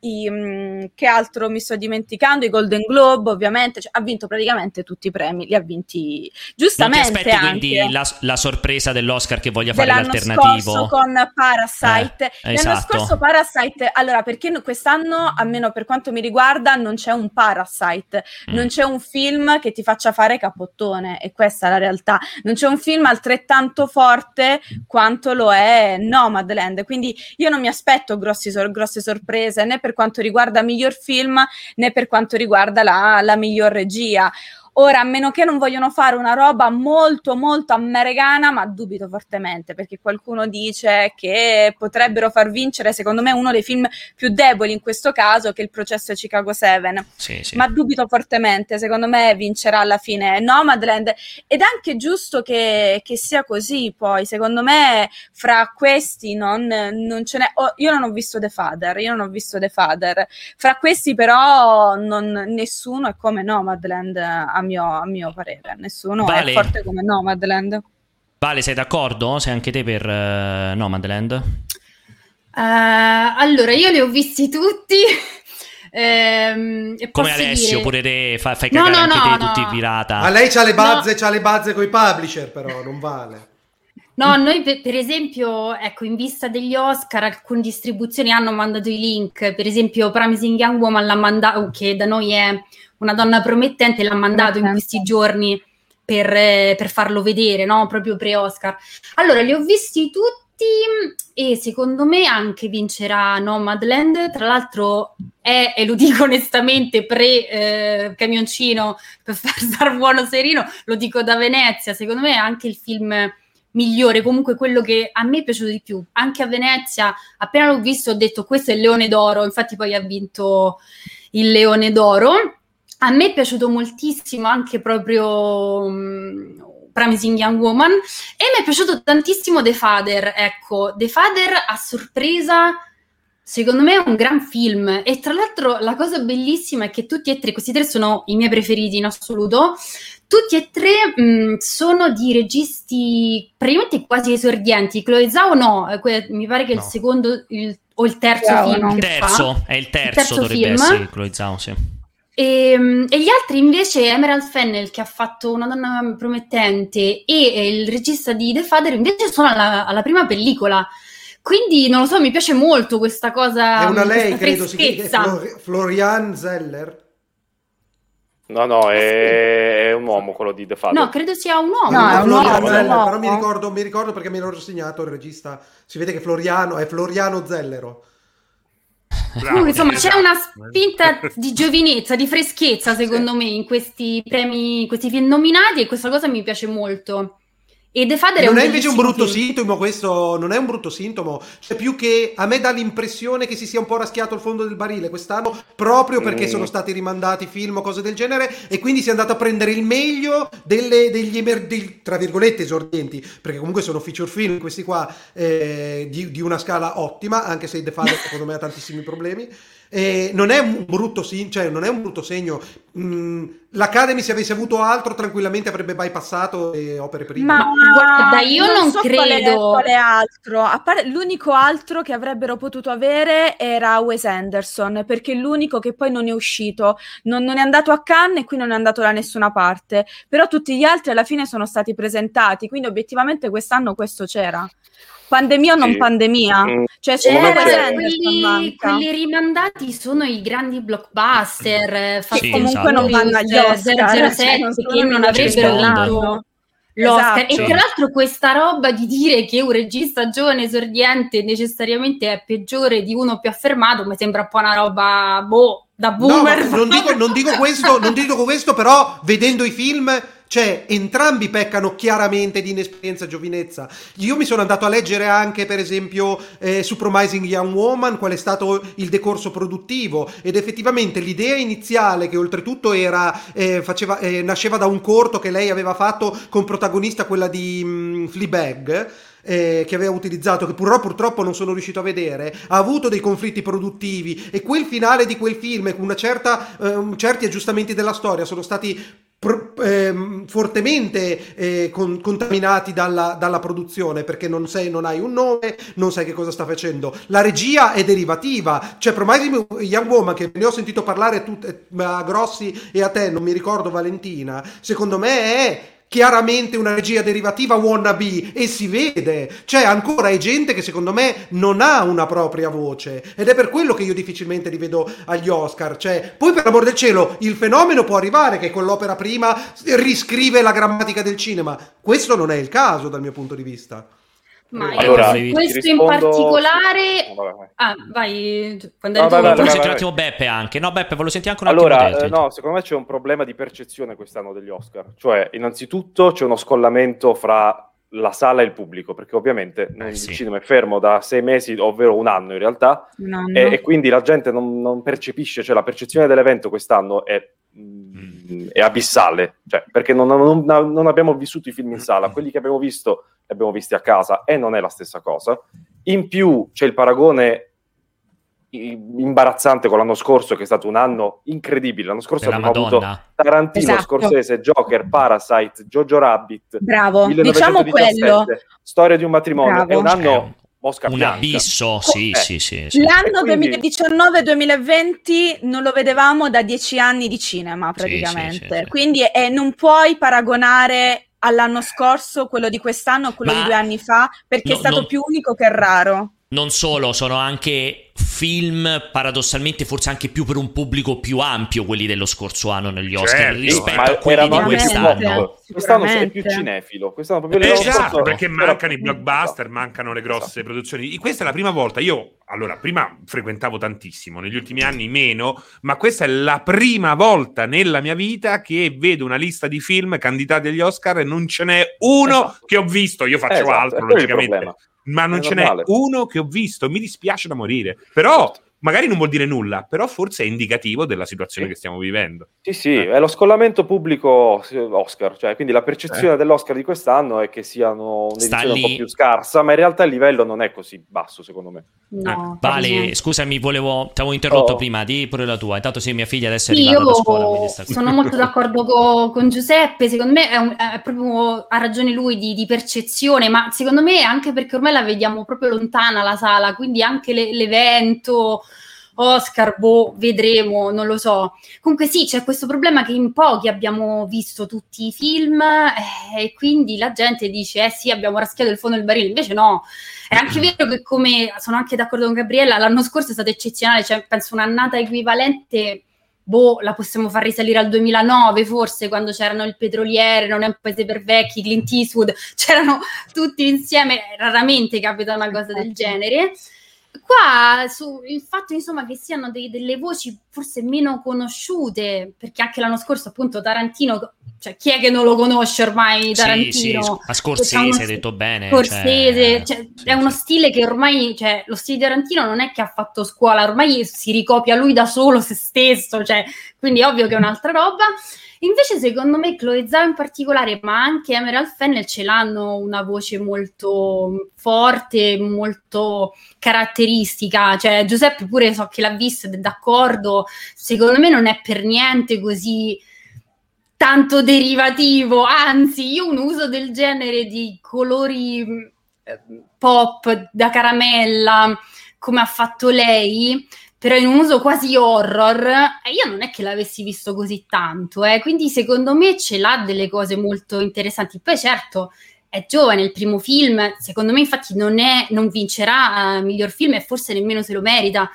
i, mm, che altro mi sto dimenticando, i Golden Globe ovviamente, cioè, ha vinto praticamente tutti i premi, li ha vinti Non ti giustamente aspetti quindi la, la sorpresa dell'Oscar che voglia fare l'alternativo? scorso con Parasite. Eh, L'anno esatto. scorso Parasite, allora perché no- quest'anno, almeno per quanto mi riguarda, non c'è un Parasite, Mm. non c'è un film che ti faccia fare capottone e questa è la realtà. Non c'è un film altrettanto forte quanto lo è Nomadland, quindi io non mi aspetto grossi sor- grosse sorprese né per quanto riguarda miglior film né per quanto riguarda la, la miglior regia. Ora, a meno che non vogliono fare una roba molto, molto americana, ma dubito fortemente perché qualcuno dice che potrebbero far vincere, secondo me, uno dei film più deboli in questo caso, che è il processo Chicago 7. Sì, sì. Ma dubito fortemente, secondo me vincerà alla fine Nomadland ed è anche giusto che, che sia così poi, secondo me fra questi non, non ce n'è, oh, io non ho visto The Father, io non ho visto The Father, fra questi però non- nessuno è come Nomadland a mio, a mio parere, nessuno Vale. è forte come Nomadland. Vale, sei d'accordo? Sei anche te per eh, Nomadland? Eh, allora, io li ho visti tutti. ehm, Come Alessio, dire- pure te, fa- fai No, cagare no, anche no, te no. tutti pirata. Ma lei c'ha le bazze, c'ha le bazze con i publisher, però non vale. No, noi per, per esempio, ecco, in vista degli Oscar, alcune distribuzioni hanno mandato i link, per esempio Promising Young Woman l'ha mandato, che da noi è una donna promettente, l'ha mandato in questi giorni per, eh, per farlo vedere, no? Proprio pre-Oscar. Allora, li ho visti tutti e secondo me anche vincerà Nomadland, tra l'altro è, e lo dico onestamente, pre-camioncino per far star buono serino, lo dico da Venezia, secondo me è anche il film migliore, comunque quello che a me è piaciuto di più. Anche a Venezia, appena l'ho visto, ho detto questo è il Leone d'Oro, infatti poi ha vinto il Leone d'Oro. A me è piaciuto moltissimo anche proprio um, Promising Young Woman e mi è piaciuto tantissimo The Father. Ecco, The Father a sorpresa Secondo me è un gran film e tra l'altro la cosa bellissima è che tutti e tre, questi tre sono i miei preferiti in assoluto, tutti e tre mh, sono di registi praticamente quasi esordienti. Chloe Zhao no, eh, que- mi pare che No. il secondo il- o il terzo Zhao, film no. che Terzo, fa. è il terzo, terzo dovrebbe film. essere Chloe Zhao, sì. E, mm, e gli altri invece, Emerald Fennel che ha fatto Una donna promettente e eh, il regista di The Father invece sono alla, alla prima pellicola. Quindi non lo so, mi piace molto questa cosa. È una lei, credo, si freschezza. Flor- Florian Zeller. No, no, è, è un uomo quello di The Father. No, credo sia un uomo. No, è un uomo, Zeller, però mi ricordo, mi ricordo perché me l'ho segnato il regista. Si vede che Floriano è Floriano Zellero. Bravo, insomma, esatto. c'è una spinta di giovinezza, di freschezza, secondo me, in questi premi, in questi film nominati, e questa cosa mi piace molto. E The Father Non è è un invece un brutto film. sintomo questo, non è un brutto sintomo, cioè più che a me dà l'impressione che si sia un po' raschiato il fondo del barile quest'anno proprio perché Mm. sono stati rimandati film o cose del genere e quindi si è andato a prendere il meglio delle- degli emer- dei, tra virgolette esordienti, perché comunque sono feature film questi qua eh, di, di una scala ottima, anche se The Father secondo me ha tantissimi problemi. Eh, non, è un brutto sin- cioè, non è un brutto segno. Mm, L'Academy, se avesse avuto altro, tranquillamente avrebbe bypassato le opere prime. Ma guarda, io non so quale- credo- Quale, altro. A parte- l'unico altro che avrebbero potuto avere era Wes Anderson, perché è l'unico che poi non è uscito, non, non è andato a Cannes e qui non è andato da nessuna parte. Però tutti gli altri alla fine sono stati presentati, quindi obiettivamente quest'anno questo c'era. Pandemia o non Sì. pandemia? Mm, Cioè c'è. Anderson, quelli, quelli rimandati sono i grandi blockbuster eh, Sì, comunque non Furious, vanno agli Oscar, 007 cioè, non che sono non avrebbero avuto l'Oscar Esatto. e tra l'altro questa roba di dire che un regista giovane esordiente necessariamente è peggiore di uno più affermato mi sembra un po' una roba boh da No, boomer ma non dico, non dico questo, non dico questo, però vedendo i film, cioè, entrambi peccano chiaramente di inesperienza e giovinezza. Io mi sono andato a leggere anche, per esempio, eh, su Promising Young Woman, qual è stato il decorso produttivo, ed effettivamente l'idea iniziale, che oltretutto era, eh, faceva, eh, nasceva da un corto che lei aveva fatto con protagonista quella di mm, Fleabag, eh, che aveva utilizzato, che purtroppo, purtroppo non sono riuscito a vedere, ha avuto dei conflitti produttivi e quel finale di quel film, con una certa, ehm, certi aggiustamenti della storia, sono stati pro- ehm, fortemente eh, con- contaminati dalla, dalla produzione perché non, sei, non hai un nome, non sai che cosa sta facendo. La regia è derivativa, cioè Promising Young Woman, che ne ho sentito parlare tut- eh, a Grossi e a te, non mi ricordo Valentina, secondo me è chiaramente una regia derivativa wannabe e si vede. C'è ancora è gente che secondo me non ha una propria voce. Ed è per quello che io difficilmente li vedo agli Oscar. Cioè poi per amor del cielo il fenomeno può arrivare che con l'opera prima riscrive la grammatica del cinema. Questo non è il caso dal mio punto di vista ma Allora, questo in rispondo- particolare No, vabbè, vai. ah vai quando No, Volevo vai, sentire un attimo Beppe anche. No, Beppe, volevo sentire anche un Allora, attimo te. eh, no, secondo me c'è un problema di percezione quest'anno degli Oscar. Cioè, innanzitutto c'è uno scollamento fra la sala e il pubblico, perché ovviamente Eh, il sì. cinema è fermo da sei mesi, ovvero un anno in realtà, Un anno. e, e quindi la gente non, non percepisce, cioè la percezione dell'evento quest'anno è, mm, è abissale, cioè, perché non, non- non abbiamo vissuto i film in sala, quelli che abbiamo visto li abbiamo visti a casa e non è la stessa cosa. In più c'è il paragone imbarazzante con l'anno scorso, che è stato un anno incredibile. L'anno scorso abbiamo Madonna. avuto Tarantino, Esatto. Scorsese, Joker, Parasite, Jojo Rabbit, Bravo, diciamo 1917, quello. Storia di un matrimonio. Bravo. È un anno mosca un bianca. abisso, sì, Eh, sì, sì. sì. L'anno quindi- 2019-2020 non lo vedevamo da dieci anni di cinema praticamente, sì, sì, sì. quindi eh, non puoi paragonare all'anno scorso quello di quest'anno a quello Ma- di due anni fa perché No, è stato non- più unico che raro. Non solo, sono anche film paradossalmente forse anche più per un pubblico più ampio quelli dello scorso anno negli Oscar Certo, rispetto ma a quelli di quest'anno. Quest'anno sei più cinefilo. Quest'anno proprio l'anno Esatto, perché mancano i blockbuster, mancano le grosse Esatto. produzioni. Questa è la prima volta. Io, allora, prima frequentavo tantissimo, negli ultimi anni meno, ma questa è la prima volta nella mia vita che vedo una lista di film candidati agli Oscar e non ce n'è uno Esatto. che ho visto. Io faccio Esatto, altro, logicamente. Ma non È ce normale. n'è uno che ho visto, mi dispiace da morire. Però magari non vuol dire nulla, però forse è indicativo della situazione Sì. che stiamo vivendo. Sì, sì, è lo scollamento pubblico eh, Oscar, cioè quindi la percezione Eh. dell'Oscar di quest'anno è che siano un'edizione un po' più scarsa, ma in realtà il livello non è così basso, secondo me. No, per Vale, scusami, volevo, ti avevo interrotto Oh. prima, di pure la tua. Intanto sì, mia figlia adesso è Sì, arrivata io da scuola. sta sono molto d'accordo co- con Giuseppe, secondo me è, un- è proprio, ha ragione lui di, di percezione, ma secondo me è anche perché ormai la vediamo proprio lontana la sala, quindi anche le- l'evento, Oscar, boh, vedremo, non lo so. Comunque sì, c'è questo problema che in pochi abbiamo visto tutti i film eh, e quindi la gente dice, eh sì, abbiamo raschiato il fondo del barile, invece no. È anche vero che come sono anche d'accordo con Gabriella, l'anno scorso è stato eccezionale, cioè penso un'annata equivalente boh, la possiamo far risalire al 2009 forse, quando c'erano il petroliere, non è un paese per vecchi, Clint Eastwood, c'erano tutti insieme, raramente capita una cosa del genere. Qua su, il fatto insomma che siano dei- delle voci forse meno conosciute, perché anche l'anno scorso appunto Tarantino, cioè chi è che non lo conosce ormai Sì, Tarantino? sì, a Scorsese C'ha uno hai detto bene. Scorsese, cioè, cioè, sì, è uno stile che ormai, cioè, lo stile di Tarantino non è che ha fatto scuola, ormai si ricopia lui da solo se stesso, cioè, quindi è ovvio che è un'altra roba. Invece, secondo me, Chloe Zhao in particolare, ma anche Emerald Fennel ce l'hanno una voce molto forte, molto caratteristica. Cioè, Giuseppe pure so che l'ha visto ed è d'accordo. Secondo me non è per niente così tanto derivativo, anzi, io un uso del genere di colori eh, pop da caramella, come ha fatto lei, però in un uso quasi horror, io non è che l'avessi visto così tanto, eh, quindi secondo me ce l'ha delle cose molto interessanti. Poi certo, è giovane, il primo film, secondo me infatti non, è, non vincerà eh, miglior film e forse nemmeno se lo merita.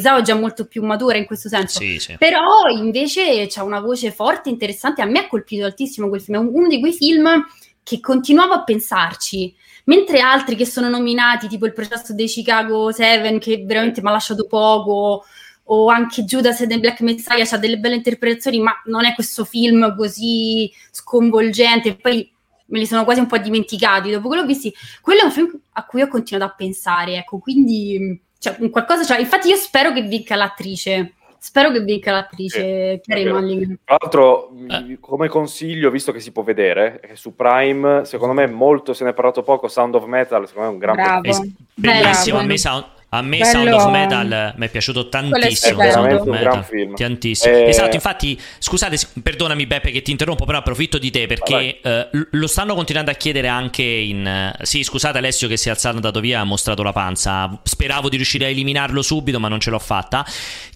Zhao è già molto più matura in questo senso. Sì, sì. Però invece c'ha una voce forte, interessante. A me ha colpito altissimo quel film. È uno di quei film che continuavo a pensarci. Mentre altri che sono nominati, tipo il processo dei Chicago 7, che veramente mi ha lasciato poco, o anche Judas e The Black Messiah, ha delle belle interpretazioni, ma non è questo film così sconvolgente. Poi me li sono quasi un po' dimenticati dopo che l'ho visti. Quello è un film a cui ho continuato a pensare, ecco, quindi cioè, un qualcosa, cioè, infatti io spero che vinca l'attrice. Spero che vinca l'attrice Carey vero. Mulligan. Tra l'altro, Eh. mh, come consiglio, visto che si può vedere, è su Prime, secondo me molto se ne è parlato poco, Sound of Metal, secondo me è un gran Bravo. Bellissimo, a me, Sound, a me Sound Quello- of Metal mi è piaciuto tantissimo. stupendo. Sound of Veramente un gran Metal. film. Tantissimo. Eh, Esatto, infatti, scusate, perdonami Beppe che ti interrompo, però approfitto di te perché eh, lo stanno continuando a chiedere anche in... eh, sì, scusate Alessio che si è alzato e andato via, ha mostrato la panza. Speravo di riuscire a eliminarlo subito, ma non ce l'ho fatta.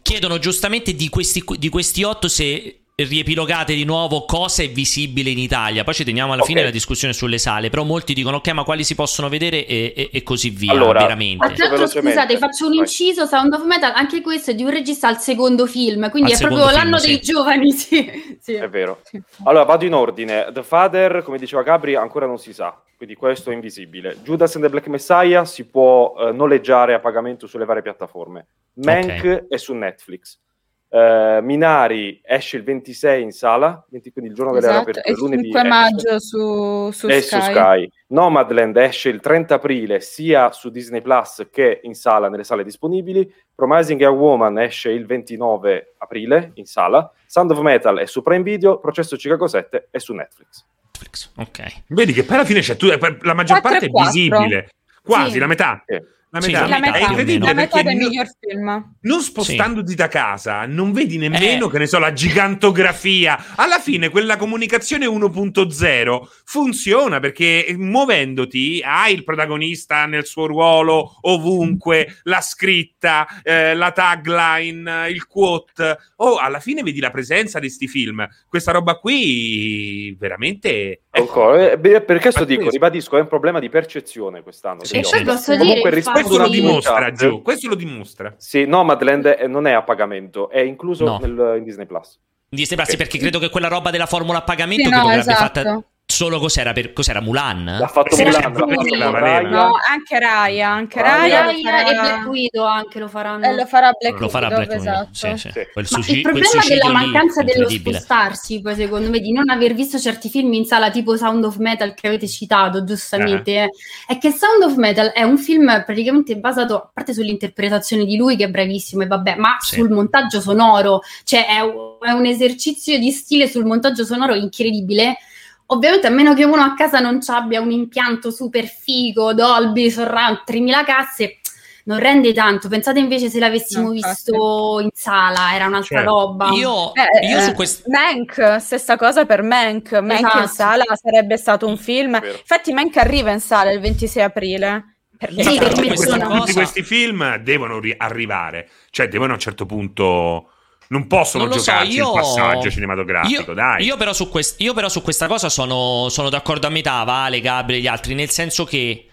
Chiedono giustamente di questi, di questi otto se riepilogate di nuovo cosa è visibile in Italia. Poi ci teniamo alla fine Ok. la discussione sulle sale, però molti dicono ok, ma quali si possono vedere e, e- e così via, Allora, veramente. Ma tra l'altro, velocemente. scusate, faccio un Vai. inciso, Sound of Metal, anche questo è di un regista al secondo film, quindi Al è proprio film, l'anno sì. dei giovani, sì. sì. È vero. Allora, vado in ordine. The Father, come diceva Gabri, ancora non si sa, quindi questo è invisibile. Judas and the Black Messiah si può eh, noleggiare a pagamento sulle varie piattaforme. Mank Ok. è su Netflix. Eh, Minari esce il 26 in sala, 20 quindi il giorno Esatto, e riaperture, il lunedì 5 esce. maggio su, su Sky. su Sky. Nomadland esce il 30 aprile sia su Disney Plus che in sala nelle sale disponibili. Promising Young Woman esce il 29 aprile in sala. Sound of Metal è su Prime Video. Processo Chicago 7 è su Netflix. Netflix, Ok. Vedi che poi alla fine c'è tu, la maggior parte è visibile, quasi Sì. la metà. Sì. La Sì, metà. la È metà, incredibile la metà del non- miglior film. non spostandoti da casa, non vedi nemmeno, Eh. che ne so, la gigantografia. Alla fine quella comunicazione 1.0 funziona perché eh, muovendoti hai il protagonista nel suo ruolo ovunque, la scritta, eh, la tagline, il quote. Oh, alla fine vedi la presenza di sti film. Questa roba qui veramente... Concordo. Eh, beh, per questo dico, ribadisco, è un problema di percezione quest'anno. Sì, sì. E poi posso Comunque dire, rispondo Questo lo dimostra. Gio. Questo lo dimostra. Sì, Nomadland è- non è a pagamento, è incluso No. nel- in Disney Plus. Disney Plus, Ok. perché credo che quella roba della formula a pagamento Sì, no, esatto. fatta Solo cos'era, per, cos'era Mulan? L'ha fatto Sì, Mulan, Mulan, Raya. Raya. No, anche Raya, anche Raya. Raya, Raya e farà- Black Widow anche lo faranno. eh, lo farà Black Lo farà Widow, Black esatto. sì, sì. Sì. Quel Ma suci- il problema della lì, mancanza dello spostarsi, poi secondo me, di non aver visto certi film in sala tipo Sound of Metal che avete citato giustamente, Eh. è che Sound of Metal è un film praticamente basato, a parte sull'interpretazione di lui che è bravissimo e vabbè, ma Sì. sul montaggio sonoro, cioè è, un- è un esercizio di stile sul montaggio sonoro incredibile. Ovviamente a meno che uno a casa non ci abbia un impianto super figo, Dolby, Surround, 3000 casse, non rende tanto. Pensate invece se l'avessimo No, visto in sala, era un'altra Certo. roba. Io, Eh, io eh, su questo... Mank, stessa cosa per Mank. Mank in Esatto. sala sarebbe stato un film. Vero. Infatti, Mank arriva in sala il 26 aprile. Per Sì, per tutti me questi, sono- tutti questi film devono ri- arrivare, cioè devono a un certo punto. Non possono Non lo so, giocarci io- il passaggio cinematografico, io, dai. Io però, su quest- io però su questa cosa sono, sono d'accordo a metà, Vale, Gabriele e gli altri, nel senso che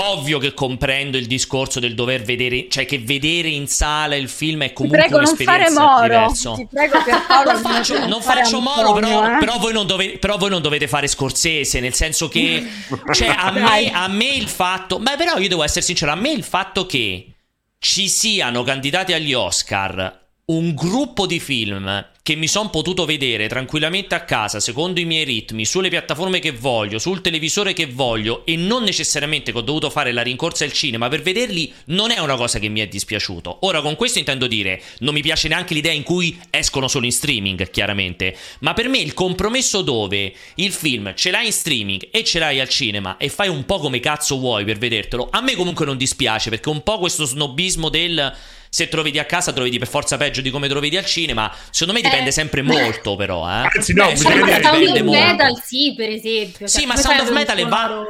ovvio che comprendo il discorso del dover vedere, cioè che vedere in sala il film è Ti comunque prego, non fare un'esperienza Moro. diversa. Ti prego, per Paolo, non faccio, non fare faccio Antonio, moro, però, eh. però voi non dove- però voi non dovete fare Scorsese, nel senso che cioè, a, me, a me il fatto, ma però io devo essere sincero, a me il fatto che ci siano candidati agli Oscar un gruppo di film che mi sono potuto vedere tranquillamente a casa, secondo i miei ritmi, sulle piattaforme che voglio, sul televisore che voglio e non necessariamente che ho dovuto fare la rincorsa al cinema per vederli, non è una cosa che mi è dispiaciuto. Ora con questo intendo dire, non mi piace neanche l'idea in cui escono solo in streaming, chiaramente, ma per me il compromesso dove il film ce l'hai in streaming e ce l'hai al cinema e fai un po' come cazzo vuoi per vedertelo, a me comunque non dispiace perché un po' questo snobismo del se te lo vedi a casa te lo vedi per forza peggio di come te lo vedi al cinema, secondo me dipende Eh. sempre molto però, eh. Anzi, no, Eh, dire- Sound of molto. Metal, sì, per esempio. Sì, Cioè, ma Sound of Metal è va-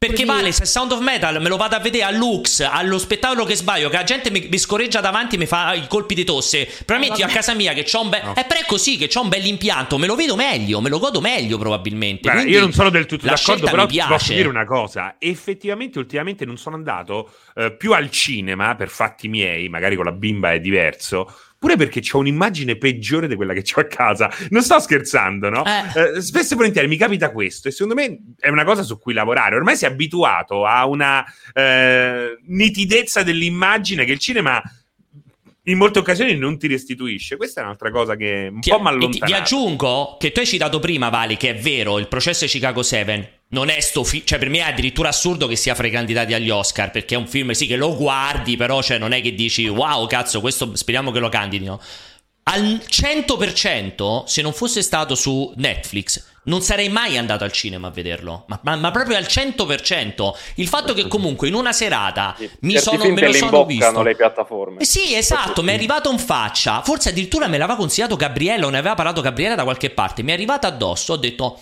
Perché così? vale, se Sound of Metal me lo vado a vedere a Lux, allo spettacolo che sbaglio, che la gente mi, mi scorreggia davanti e mi fa i colpi di tosse. Probabilmente io a vabbè. casa mia che c'ho un bel... No. Eh, però è così, che c'ho un bel impianto, me lo vedo meglio, me lo godo meglio probabilmente. Guarda, Quindi io non sono del tutto d'accordo, però mi piace. posso dire una cosa. Effettivamente, ultimamente non sono andato eh, più al cinema per fatti miei, magari con la bimba è diverso. Pure perché ho un'immagine peggiore di quella che ho a casa. Non sto scherzando, no? Eh. Eh, spesso e volentieri mi capita questo, e secondo me è una cosa su cui lavorare. Ormai si è abituato a una eh, nitidezza dell'immagine che il cinema in molte occasioni non ti restituisce. Questa è un'altra cosa che un Ti- po' mi ti- allontana. Vi aggiungo che tu hai citato prima, Vali, che è vero, il processo di Chicago 7 non è sto film, cioè per me è addirittura assurdo che sia fra i candidati agli Oscar, perché è un film sì che lo guardi, però cioè, non è che dici wow, cazzo, questo speriamo che lo candidino. Al 100% se non fosse stato su Netflix non sarei mai andato al cinema a vederlo, ma, ma- ma proprio al 100%. Il fatto che comunque in una serata mi Certi sono, me lo sono visto. le piattaforme. Eh sì, esatto, mi è arrivato in faccia. Forse addirittura me l'aveva consigliato Gabriella o ne aveva parlato Gabriella da qualche parte. Mi è arrivato addosso, ho detto...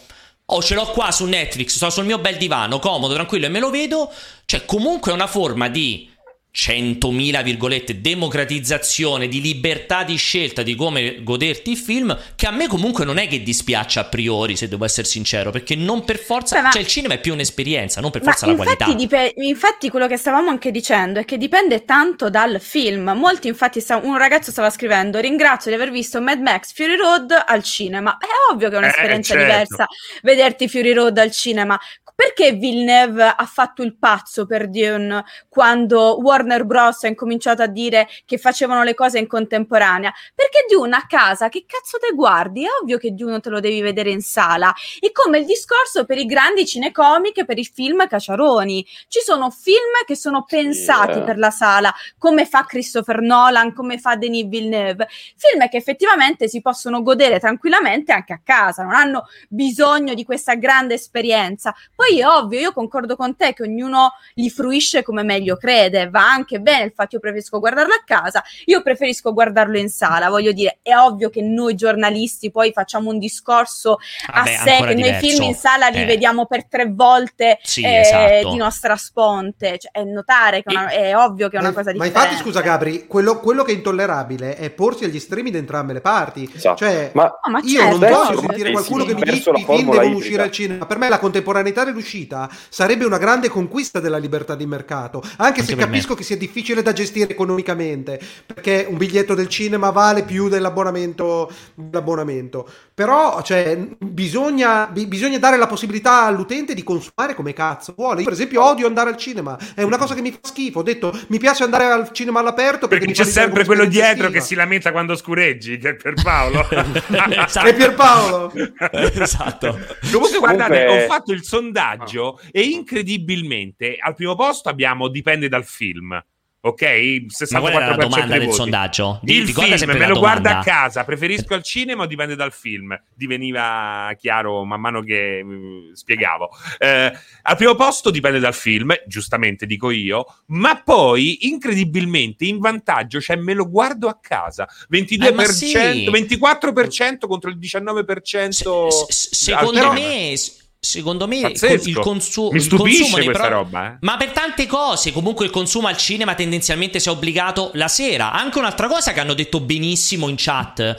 Oh, ce l'ho qua su Netflix, sto sul mio bel divano, comodo, tranquillo e me lo vedo. Cioè, comunque è una forma di 100.000 virgolette democratizzazione di libertà di scelta di come goderti il film che a me comunque non è che dispiaccia a priori se devo essere sincero perché non per forza Beh, ma- cioè il cinema è più un'esperienza non per Ma forza la infatti, qualità dipe- infatti quello che stavamo anche dicendo è che dipende tanto dal film. Molti infatti, sta- un ragazzo stava scrivendo ringrazio di aver visto Mad Max Fury Road al cinema. È ovvio che è un'esperienza certo. diversa vederti Fury Road al cinema. Perché Villeneuve ha fatto il pazzo per Dune quando Warner Bros. ha incominciato a dire che facevano le cose in contemporanea? Perché Dune a casa, che cazzo te guardi? È ovvio che Dune te lo devi vedere in sala. E come il discorso per i grandi cinecomiche, per i film cacciaroni. Ci sono film che sono pensati eh. per la sala, come fa Christopher Nolan, come fa Denis Villeneuve. Film che effettivamente si possono godere tranquillamente anche a casa, non hanno bisogno di questa grande esperienza. Poi è ovvio, io concordo con te che ognuno li fruisce come meglio crede, va anche bene il fatto io preferisco guardarlo a casa, io preferisco guardarlo in sala, voglio dire, è ovvio che noi giornalisti poi facciamo un discorso Vabbè, a sé, che noi diverso. film in sala li Eh. vediamo per tre volte Sì, eh, esatto. di nostra sponte, cioè, è notare che è, una- è ovvio che è una Ma- cosa ma differente. infatti, scusa Gabri, quello, quello che è intollerabile è porsi agli estremi da entrambe le parti. Esatto. Cioè, Ma No, ma io certo, non posso sentire qualcuno sì, che mi dice la i film devono ibrida. uscire al cinema. Per me la contemporaneità del l'uscita sarebbe una grande conquista della libertà di mercato, anche, se per me. capisco che sia difficile da gestire economicamente, perché un biglietto del cinema vale più dell'abbonamento. dell'abbonamento. Però cioè, bisogna, bi- bisogna dare la possibilità all'utente di consumare come cazzo vuole. Io, per esempio, odio andare al cinema, è una cosa che mi fa schifo. Ho detto, mi piace andare al cinema all'aperto perché, Perché c'è sempre quello dietro che si lamenta quando scureggi, che è per Paolo. È Pierpaolo. esatto. Comunque, guardate, Comunque- ho fatto il sondaggio e incredibilmente al primo posto abbiamo dipende dal film. Ok? 64% Ma qual era la domanda del voti. sondaggio? Il ricorda film, me lo guarda a casa, preferisco al cinema o dipende dal film? Diveniva chiaro man mano che mm, spiegavo. Eh, al primo posto dipende dal film, giustamente dico io, ma poi incredibilmente in vantaggio c'è me lo guardo a casa. 22%, Eh, sì. 24% contro il 19% Secondo al me, cinema. Secondo me Pazzesco. il, consu- Mi il consumo questa pro- roba, eh. Ma per tante cose, comunque il consumo al cinema tendenzialmente si è obbligato la sera. Anche un'altra cosa che hanno detto benissimo in chat.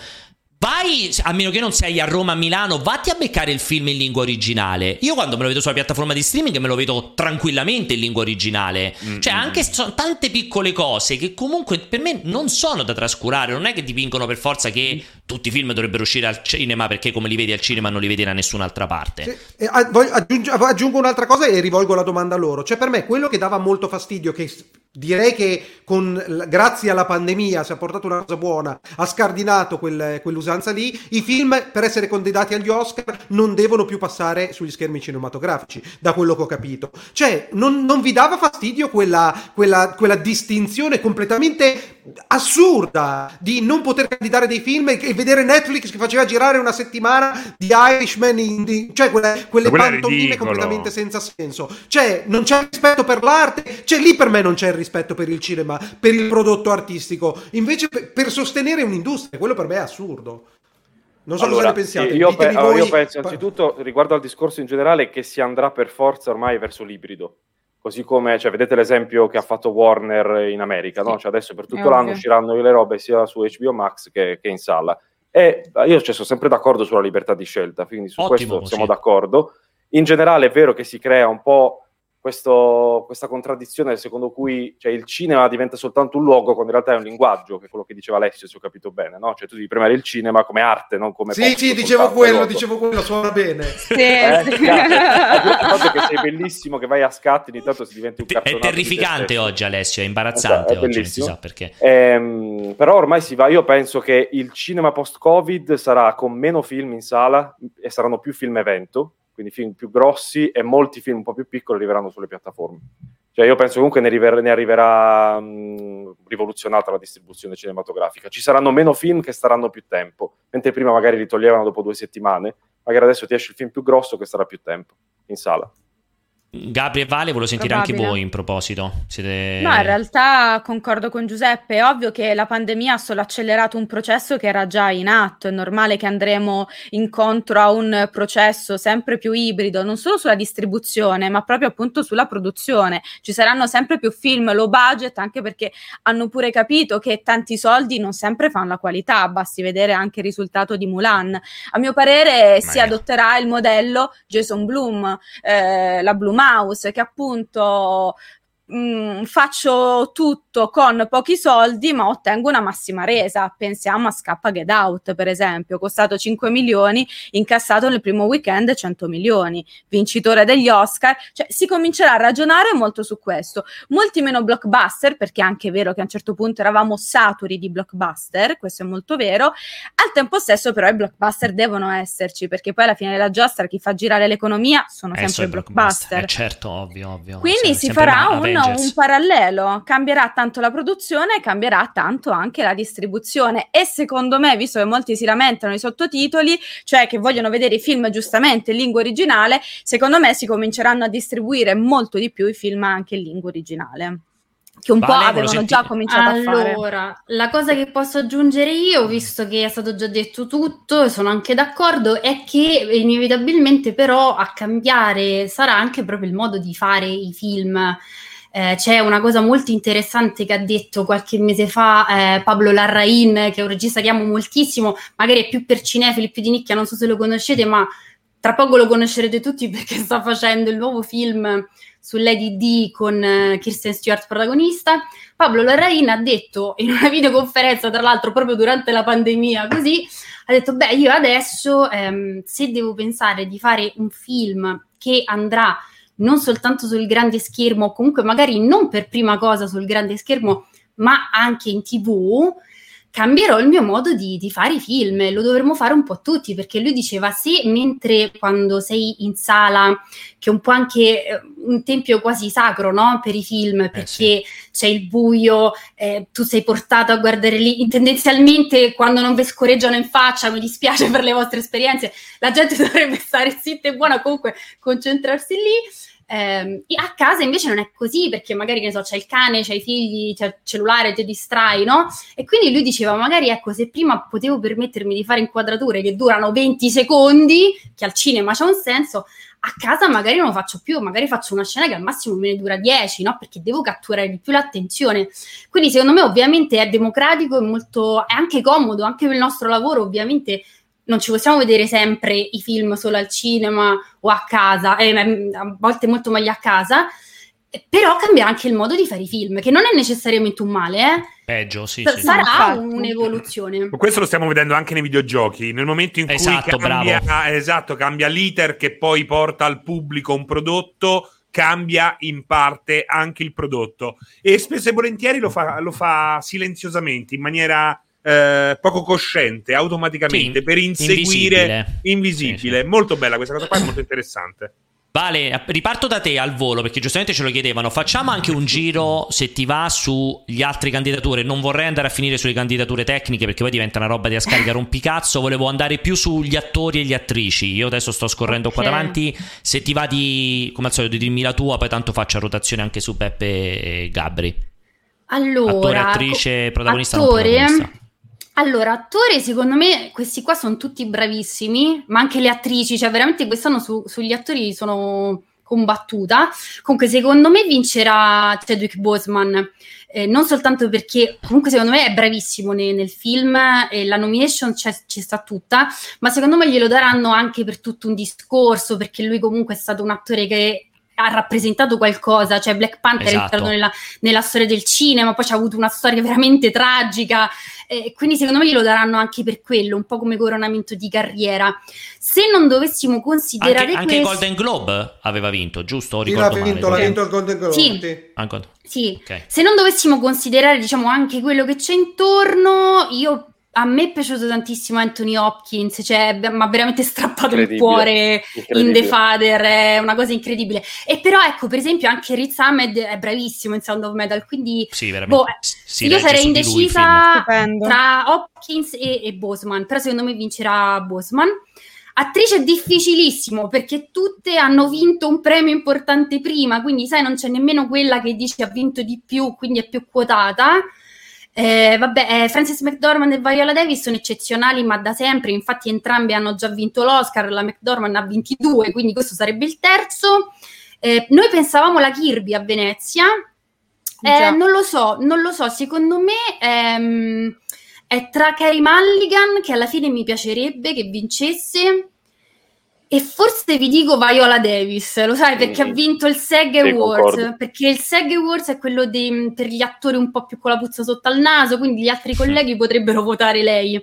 Vai, a meno che non sei a Roma, a Milano, vatti a beccare il film in lingua originale. Io quando me lo vedo sulla piattaforma di streaming me lo vedo tranquillamente in lingua originale. Mm, Cioè, anche sono tante piccole cose che comunque per me non sono da trascurare. Non è che dipingono per forza che tutti i film dovrebbero uscire al cinema perché come li vedi al cinema non li vedi da nessun'altra parte. E a- voglio- aggiungo, aggiungo un'altra cosa e rivolgo la domanda a loro. Cioè, per me quello che dava molto fastidio, che direi che con, grazie alla pandemia si è portato una cosa buona, ha scardinato quel- quell'usanza lì. I film, per essere candidati agli Oscar, non devono più passare sugli schermi cinematografici, da quello che ho capito. Cioè, non, non vi dava fastidio quella, quella- quella distinzione completamente assurda di non poter candidare dei film e, e vedere Netflix che faceva girare una settimana di Irishman, in- di- cioè quelle, quelle pantomime completamente senza senso. Cioè, non c'è rispetto per l'arte, cioè lì per me non c'è il rispetto per il cinema, per il prodotto artistico. Invece per, per sostenere un'industria, quello per me è assurdo. Non so Allora, cosa ne pensiate. io, pe- voi. io penso innanzitutto riguardo al discorso in generale che si andrà per forza ormai verso l'ibrido. Così come, cioè, vedete l'esempio che ha fatto Warner in America, no? Cioè, adesso per tutto È l'anno ovvio. usciranno le robe sia su HBO Max che, che in sala. E io cioè, sono sempre d'accordo sulla libertà di scelta, quindi su Ottimo questo siamo d'accordo. In generale è vero che si crea un po' questo- questa contraddizione secondo cui cioè, il cinema diventa soltanto un luogo quando in realtà è un linguaggio, che è quello che diceva Alessio, se ho capito bene, no? Cioè tu devi premiare il cinema come arte, non come Sì, posto sì, dicevo quello, dicevo quello, suona bene. Eh, Sì, sì. grazie. Il fatto che sei bellissimo, che vai a scatti, ogni tanto si diventi un È terrificante oggi, Alessio. È imbarazzante Esatto, è oggi, non si sa perché. Ehm, però ormai si va, io penso che il cinema post-Covid sarà con meno film in sala e saranno più film evento, quindi film più grossi e molti film un po' più piccoli arriveranno sulle piattaforme. Cioè io penso comunque ne, arriver- ne arriverà mh, rivoluzionata la distribuzione cinematografica. Ci saranno meno film che staranno più tempo, mentre prima magari li toglievano dopo due settimane, magari adesso ti esce il film più grosso che starà più tempo in sala. Gabri e Vale, volevo sentire anche Probabile. voi in proposito. Siete... No, in realtà concordo con Giuseppe. È ovvio che la pandemia ha solo accelerato un processo che era già in atto. È normale che andremo incontro a un processo sempre più ibrido, non solo sulla distribuzione, ma proprio appunto sulla produzione. Ci saranno sempre più film low budget, anche perché hanno pure capito che tanti soldi non sempre fanno la qualità. Basti vedere anche il risultato di Mulan. A mio parere si Ma- adotterà il modello Jason Bloom, eh, la Blue Mouse, che appunto mh, faccio tutto con pochi soldi ma ottengo una massima resa. Pensiamo a Scappa Get Out, per esempio, costato 5 milioni, incassato nel primo weekend 100 milioni, vincitore degli Oscar. Cioè si comincerà a ragionare molto su questo. Molti meno blockbuster, perché è anche vero che a un certo punto eravamo saturi di blockbuster, questo è molto vero. Al tempo stesso però i blockbuster devono esserci, perché poi alla fine della giostra chi fa girare l'economia sono Eh, sempre i i blockbuster. Eh, certo, ovvio, ovvio. Quindi Se- si farà ma- un, Avengers. un parallelo, cambierà tanto la produzione e cambierà tanto anche la distribuzione e secondo me, visto che molti si lamentano i sottotitoli, cioè che vogliono vedere i film giustamente in lingua originale, secondo me si cominceranno a distribuire molto di più i film anche in lingua originale, che un Vale, po' avevano già cominciato a fare. Allora, la cosa che posso aggiungere io, visto che è stato già detto tutto e sono anche d'accordo, è che inevitabilmente però a cambiare sarà anche proprio il modo di fare i film. Eh, c'è una cosa molto interessante che ha detto qualche mese fa eh, Pablo Larrain, che è un regista che amo moltissimo, magari è più per cinefili, più di nicchia, non so se lo conoscete, ma tra poco lo conoscerete tutti perché sta facendo il nuovo film su Lady D con eh, Kirsten Stewart protagonista. Pablo Larraín ha detto in una videoconferenza, tra l'altro proprio durante la pandemia, così, ha detto, beh, io adesso ehm, se devo pensare di fare un film che andrà non soltanto sul grande schermo, o comunque magari non per prima cosa sul grande schermo, ma anche in tv, cambierò il mio modo di, di, fare i film, lo dovremmo fare un po' tutti, perché lui diceva se mentre quando sei in sala, che è un po' anche eh, un tempio quasi sacro no? per i film, perché eh sì. c'è il buio, eh, tu sei portato a guardare lì, tendenzialmente quando non vi scorreggiano in faccia, mi dispiace per le vostre esperienze, la gente dovrebbe stare zitta e buona, comunque concentrarsi lì eh, a casa invece non è così perché magari, che so, c'è il cane, c'è i figli, c'è il cellulare, ti distrai, no? E quindi lui diceva, magari ecco, se prima potevo permettermi di fare inquadrature che durano 20 secondi, che al cinema c'è un senso, a casa magari non lo faccio più, magari faccio una scena che al massimo me ne dura 10, no? Perché devo catturare di più l'attenzione. Quindi secondo me ovviamente è democratico, è molto, è anche comodo, anche per il nostro lavoro ovviamente non ci possiamo vedere sempre i film solo al cinema o a casa, eh, a volte molto meglio a casa, però cambia anche il modo di fare i film, che non è necessariamente un male, eh. Peggio, sì, S- sì. Sarà sì. un'evoluzione. Questo lo stiamo vedendo anche nei videogiochi. Nel momento in esatto, cui cambia, esatto, cambia l'iter che poi porta al pubblico un prodotto, cambia in parte anche il prodotto. E spesso e volentieri lo fa, lo fa silenziosamente, in maniera eh, poco cosciente automaticamente Sì, per inseguire invisibile. invisibile. Sì, sì. Molto bella questa cosa qua, è molto interessante. Vale, riparto da te al volo perché giustamente ce lo chiedevano. Facciamo anche un giro se ti va sugli altri candidature. Non vorrei andare a finire sulle candidature tecniche perché poi diventa una roba da scarica rompicazzo. Volevo andare più sugli attori e gli attrici. Io adesso sto scorrendo qua Ok. davanti. Se ti va di, come al solito, dimmi la tua, poi tanto faccio a rotazione anche su Beppe e Gabri. Allora, Attore, attrice, protagonista, non attore, protagonista. Allora, attore, secondo me questi qua sono tutti bravissimi, ma anche le attrici, cioè veramente quest'anno su- sugli attori sono combattuta. Comunque, secondo me vincerà Chadwick Boseman, eh, non soltanto perché comunque secondo me è bravissimo ne- nel film e la nomination ci sta tutta, ma secondo me glielo daranno anche per tutto un discorso, perché lui comunque è stato un attore che ha rappresentato qualcosa, cioè Black Panther è Esatto. entrato nella, nella storia del cinema, poi c'ha avuto una storia veramente tragica, eh, quindi secondo me glielo daranno anche per quello, un po' come coronamento di carriera. Se non dovessimo considerare Anche, anche questo... Golden Globe aveva vinto, giusto? Sì, l'ha male? vinto, l'ha vinto il Golden Globe. Sì. sì. Anche- Sì, ok. se non dovessimo considerare, diciamo, anche quello che c'è intorno, io a me è piaciuto tantissimo Anthony Hopkins, cioè, mi ha veramente strappato il cuore in incredibile. The Father, è una cosa incredibile. E però, ecco, per esempio, anche Riz Ahmed è bravissimo in Sound of Metal, quindi Sì, veramente. boh, Si- si io sarei indecisa tra Hopkins e, e Boseman, però secondo me vincerà Boseman. Attrice è difficilissimo perché tutte hanno vinto un premio importante prima, quindi sai, non c'è nemmeno quella che dice ha vinto di più, quindi è più quotata. Eh, vabbè, eh, Frances McDormand e Viola Davis sono eccezionali, ma da sempre, infatti entrambe hanno già vinto l'Oscar, la McDormand ha 22, quindi questo sarebbe il terzo. Eh, noi pensavamo la Kirby a Venezia, Eh, non lo so, non lo so, secondo me ehm, è tra Carey Mulligan, che alla fine mi piacerebbe che vincesse, e forse vi dico Viola Davis, lo sai, perché Mm. ha vinto il SEG Sì, Awards, concordo. perché il SEG Awards è quello dei- per gli attori un po' più con la puzza sotto al naso, quindi gli altri colleghi potrebbero votare lei.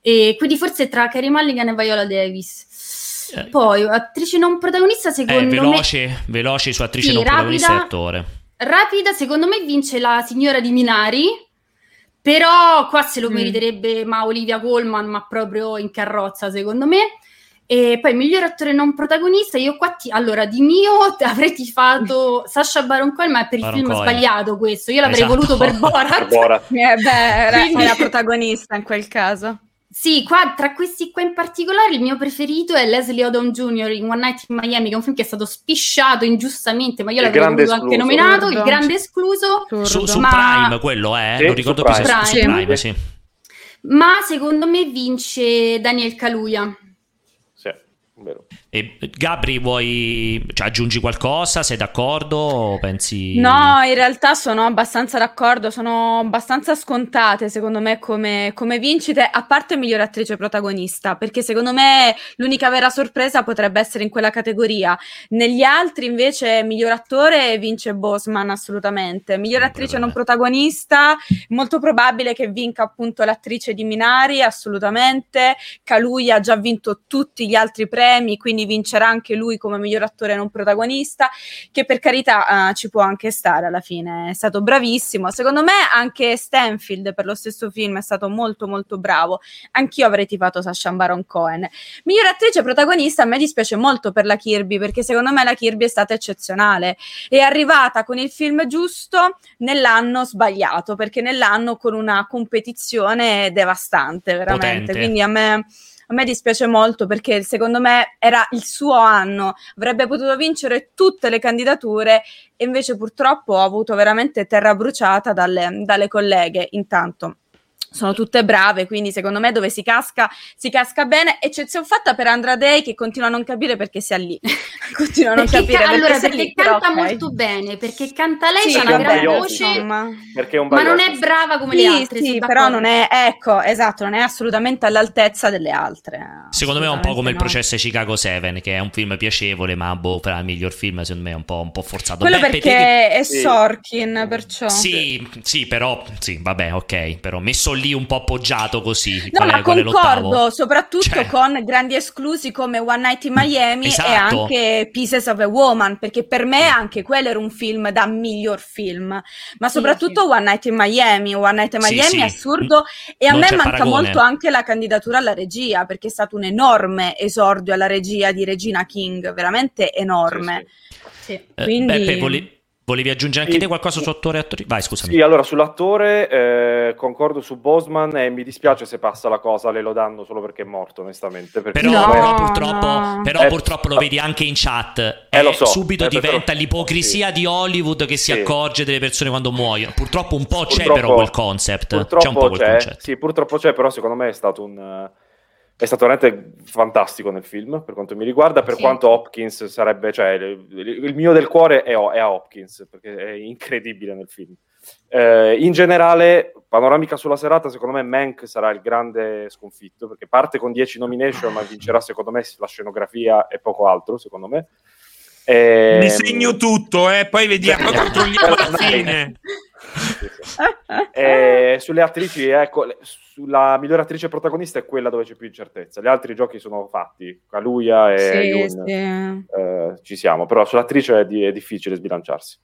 E quindi forse tra Carey Mulligan e Viola Davis. Eh. Poi, attrice non protagonista, Eh, secondo me... veloce, veloce su attrice Sì, non protagonista e rapida. attore. rapida, secondo me vince la signora di Minari, però qua se lo Mm. meriterebbe ma Olivia Colman, ma proprio in carrozza secondo me. E poi miglior attore non protagonista, io qua ti, allora di mio avrei tifato Sasha Baron Cohen, ma è per il Baron film Cohen. sbagliato questo, io l'avrei Esatto. voluto per Per Borat. Borat. Eh, beh, era, Quindi- era protagonista in quel caso. Sì, qua tra questi qua in particolare il mio preferito è Leslie Odom Jr. in One Night in Miami, che è un film che è stato spisciato ingiustamente, ma io Il voluto anche escluso. nominato, il Assurdo. grande escluso. Su, su Ma- Prime quello, eh? Sì, non ricordo su più Prime. su Prime. Prime, sì. Ma secondo me vince Daniel Kaluuya. Sì, vero. E Gabri, vuoi cioè, aggiungi qualcosa? Sei d'accordo? O pensi. No, in realtà sono abbastanza d'accordo, sono abbastanza scontate secondo me come, come vincite, a parte miglior attrice protagonista, perché secondo me l'unica vera sorpresa potrebbe essere in quella categoria. Negli altri invece miglior attore vince Bosman assolutamente, miglior attrice non protagonista, molto probabile che vinca appunto l'attrice di Minari, assolutamente. Kaluuya ha già vinto tutti gli altri premi, quindi vincerà anche lui come miglior attore non protagonista, che per carità uh, ci può anche stare alla fine, è stato bravissimo. Secondo me anche Stanfield per lo stesso film è stato molto molto bravo. Anch'io avrei tifato Sasha Baron Cohen. Miglior attrice protagonista a me dispiace molto per la Kirby, perché secondo me la Kirby è stata eccezionale. È arrivata con il film giusto nell'anno sbagliato, perché nell'anno con una competizione devastante, veramente. Potente. Quindi a me a me dispiace molto perché secondo me era il suo anno, avrebbe potuto vincere tutte le candidature e invece purtroppo ha avuto veramente terra bruciata dalle, dalle colleghe. Intanto sono tutte brave, quindi secondo me dove si casca, si casca bene, eccezione fatta per Andra Day che continua a non capire perché sia lì. continua a non Perché capire ca- allora, perché, perché lì, però canta ok. molto bene, perché canta lei, Sì, c'ha una gran voce, insomma. Perché è un ma non è brava come Sì, le altre. sì, però non è, ecco, esatto, non è assolutamente all'altezza delle altre. Secondo me è un po' come il no. processo di Chicago 7, che è un film piacevole, ma boh, per il miglior film, secondo me è un po', un po' forzato. Quello Beppe, perché te è Sì. Sorkin, perciò. Sì, sì, però, sì, vabbè, ok, però messo lì un po' appoggiato così. No, ma è l'ottavo? concordo, soprattutto Cioè. con grandi esclusi come One Night in Miami Esatto. e anche Pieces of a Woman, perché per me anche quello era un film da miglior film, ma soprattutto One Night in Miami. One Night in Sì, Miami sì. è assurdo e a Non me manca paragone. molto anche la candidatura alla regia, perché è stato un enorme esordio alla regia di Regina King, veramente enorme. Sì. Eh, quindi- Beppe, vole- volevi aggiungere anche Sì. te qualcosa su attori e attori? Vai, scusami. Sì, allora sull'attore eh, concordo su Bosman e mi dispiace se passa la cosa, le lo danno solo perché è morto, onestamente. Però, No, però purtroppo, no. però Eh, purtroppo lo vedi anche in chat. Eh, lo Eh, so. subito Eh, diventa però- l'ipocrisia di Hollywood che si Sì. accorge delle persone quando muoiono. Purtroppo un po' c'è Purtroppo- però quel concept. Purtroppo C'è un po' quel c'è, concetto. sì, purtroppo c'è, però secondo me è stato un... eh, È stato veramente fantastico nel film, per quanto mi riguarda, per Sì. quanto Hopkins sarebbe... Cioè, il, il mio del cuore è, è a Hopkins, perché è incredibile nel film. Eh, in generale, panoramica sulla serata, secondo me Mank sarà il grande sconfitto, perché parte con 10 nomination, ma vincerà secondo me la scenografia e poco altro, secondo me. Ehm, Mi segno tutto, eh, poi vediamo, poi controlliamo alla fine. Eh, sulle attrici, ecco, sulla migliore attrice protagonista è quella dove c'è più incertezza. Gli altri giochi sono fatti, Kaluuya e Sì, Yoon, sì. eh, ci siamo, però sull'attrice è, di- è difficile sbilanciarsi.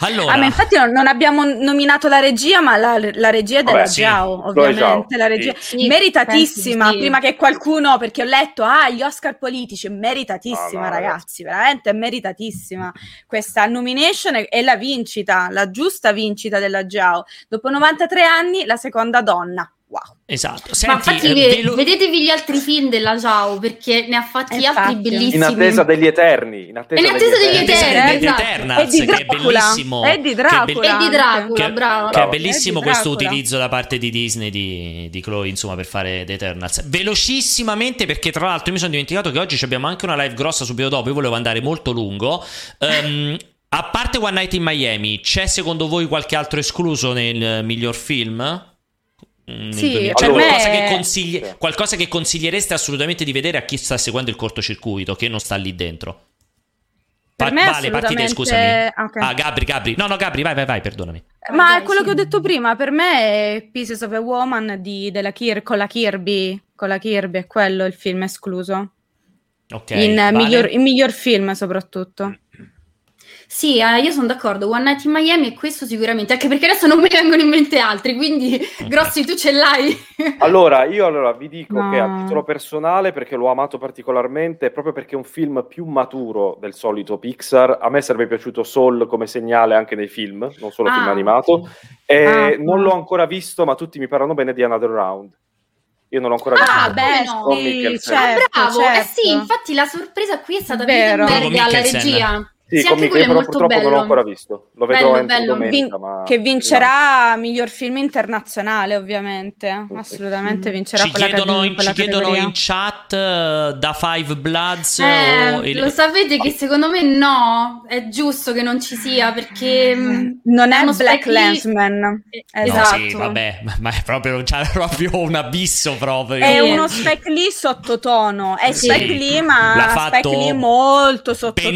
Allora, Ah, ma infatti non, non abbiamo nominato la regia, ma la, la regia è della Vabbè, sì. Zhao, Chloe ovviamente. La regia sì. Sì, meritatissima. sì. Prima che qualcuno, perché ho letto, ah, gli Oscar politici, meritatissima, No, no, ragazzi, veramente meritatissima. Questa nomination è, è la vincita, la giusta vincita della Zhao. Dopo 93 anni, la seconda donna. Wow. esatto. Ma Senti, infatti, eh, ve- velo- vedetevi gli altri film della Zhao perché ne ha fatti Eh, altri bellissimi. In attesa degli Eterni. In attesa, In attesa degli Attesa Eterni, di esatto. Eternals, di che è Dracula. bellissimo. E di che è Dracula. be- E di Dracula, che, bravo. che è Eh, bellissimo di questo Dracula. utilizzo da parte di Disney di, di Chloe insomma per fare The Eternals velocissimamente perché tra l'altro mi sono dimenticato che oggi ci abbiamo anche una live grossa subito dopo io volevo andare molto lungo Ehm, a parte One Night in Miami c'è secondo voi qualche altro escluso nel eh, miglior film? Mm, Sì, 2000? per Cioè, me- qualcosa, che consigli- Sì. qualcosa che consigliereste assolutamente di vedere a chi sta seguendo il cortocircuito che non sta lì dentro me vale, parti te, assolutamente- scusami. ah, ok. Ah, Gabri, Gabri. No, no, Gabri, vai, vai, vai, perdonami. Ma Dai, quello sì. che ho detto prima, per me è Pieces of a Woman di, della Kir- con la Kirby, con la Kirby, è quello il film escluso. Ok. in, eh, vale? miglior, in miglior film soprattutto. Sì, eh, io sono d'accordo. One Night in Miami è questo sicuramente, anche perché adesso non mi vengono in mente altri, quindi Grossi tu ce l'hai. Allora, io allora vi dico No. che a titolo personale, perché l'ho amato particolarmente, proprio perché è un film più maturo del solito Pixar, a me sarebbe piaciuto Soul come segnale anche nei film, non solo Ah, film animato, e Ah, non ah. l'ho ancora visto, ma tutti mi parlano bene di Another Round. Io non l'ho ancora visto. Ah, beh, no? Con sì, Mikkelsen. Ah, certo, bravo, certo. eh sì, infatti la sorpresa qui è stata Vero. Wittenberg Con alla regia. Sì, Sì, è però molto purtroppo non l'ho bello. ancora visto. Lo vedrò Bello, entro bello. domenica, Vin- ma... che vincerà miglior film internazionale, ovviamente. Assolutamente vincerà Ci quella, chiedono, in, quella ci chiedono in chat eh, da Five Bloods Eh, o- lo sapete che secondo me no, è giusto che non ci sia perché mh, Non è uno Black Spike Lee- Landsman. Eh, No, Esatto. sì, vabbè, ma, è proprio, c'è proprio un abisso proprio. È uno Spike Lee sottotono. È Sì. Spike Lee, ma L'ha Spike Lee molto sottotono.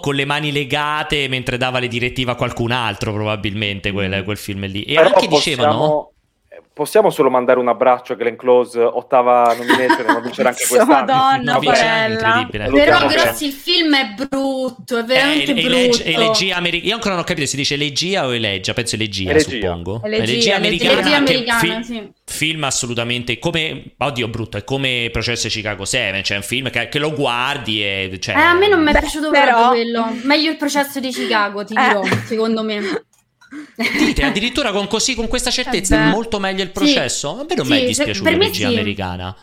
Con le mani legate mentre dava le direttive a qualcun altro, probabilmente quel, quel film lì. E Però anche possiamo- dicevano. Eh, Possiamo solo mandare un abbraccio a Glenn Close, ottava nomination, non vincerà anche quest'anno. Madonna, porella. Però Grossi il film è brutto, è veramente Eh, brutto. eleg- elegia americana. Io ancora non ho capito se dice elegia o elegia. Penso elegia, Elegia. suppongo. Elegia, americana. Elegia americana, fi- sì. Film assolutamente come. Oddio, brutto. È come Processo Chicago 7. Cioè, un film che, che lo guardi e. Cioè, Eh, a me non mi è Beh, piaciuto però- proprio quello. Meglio il processo di Chicago, ti Eh. dirò, secondo me. Dite addirittura con così, con questa certezza, è molto meglio il processo. A me non mi è Sì, per me l'elegia sì. americana.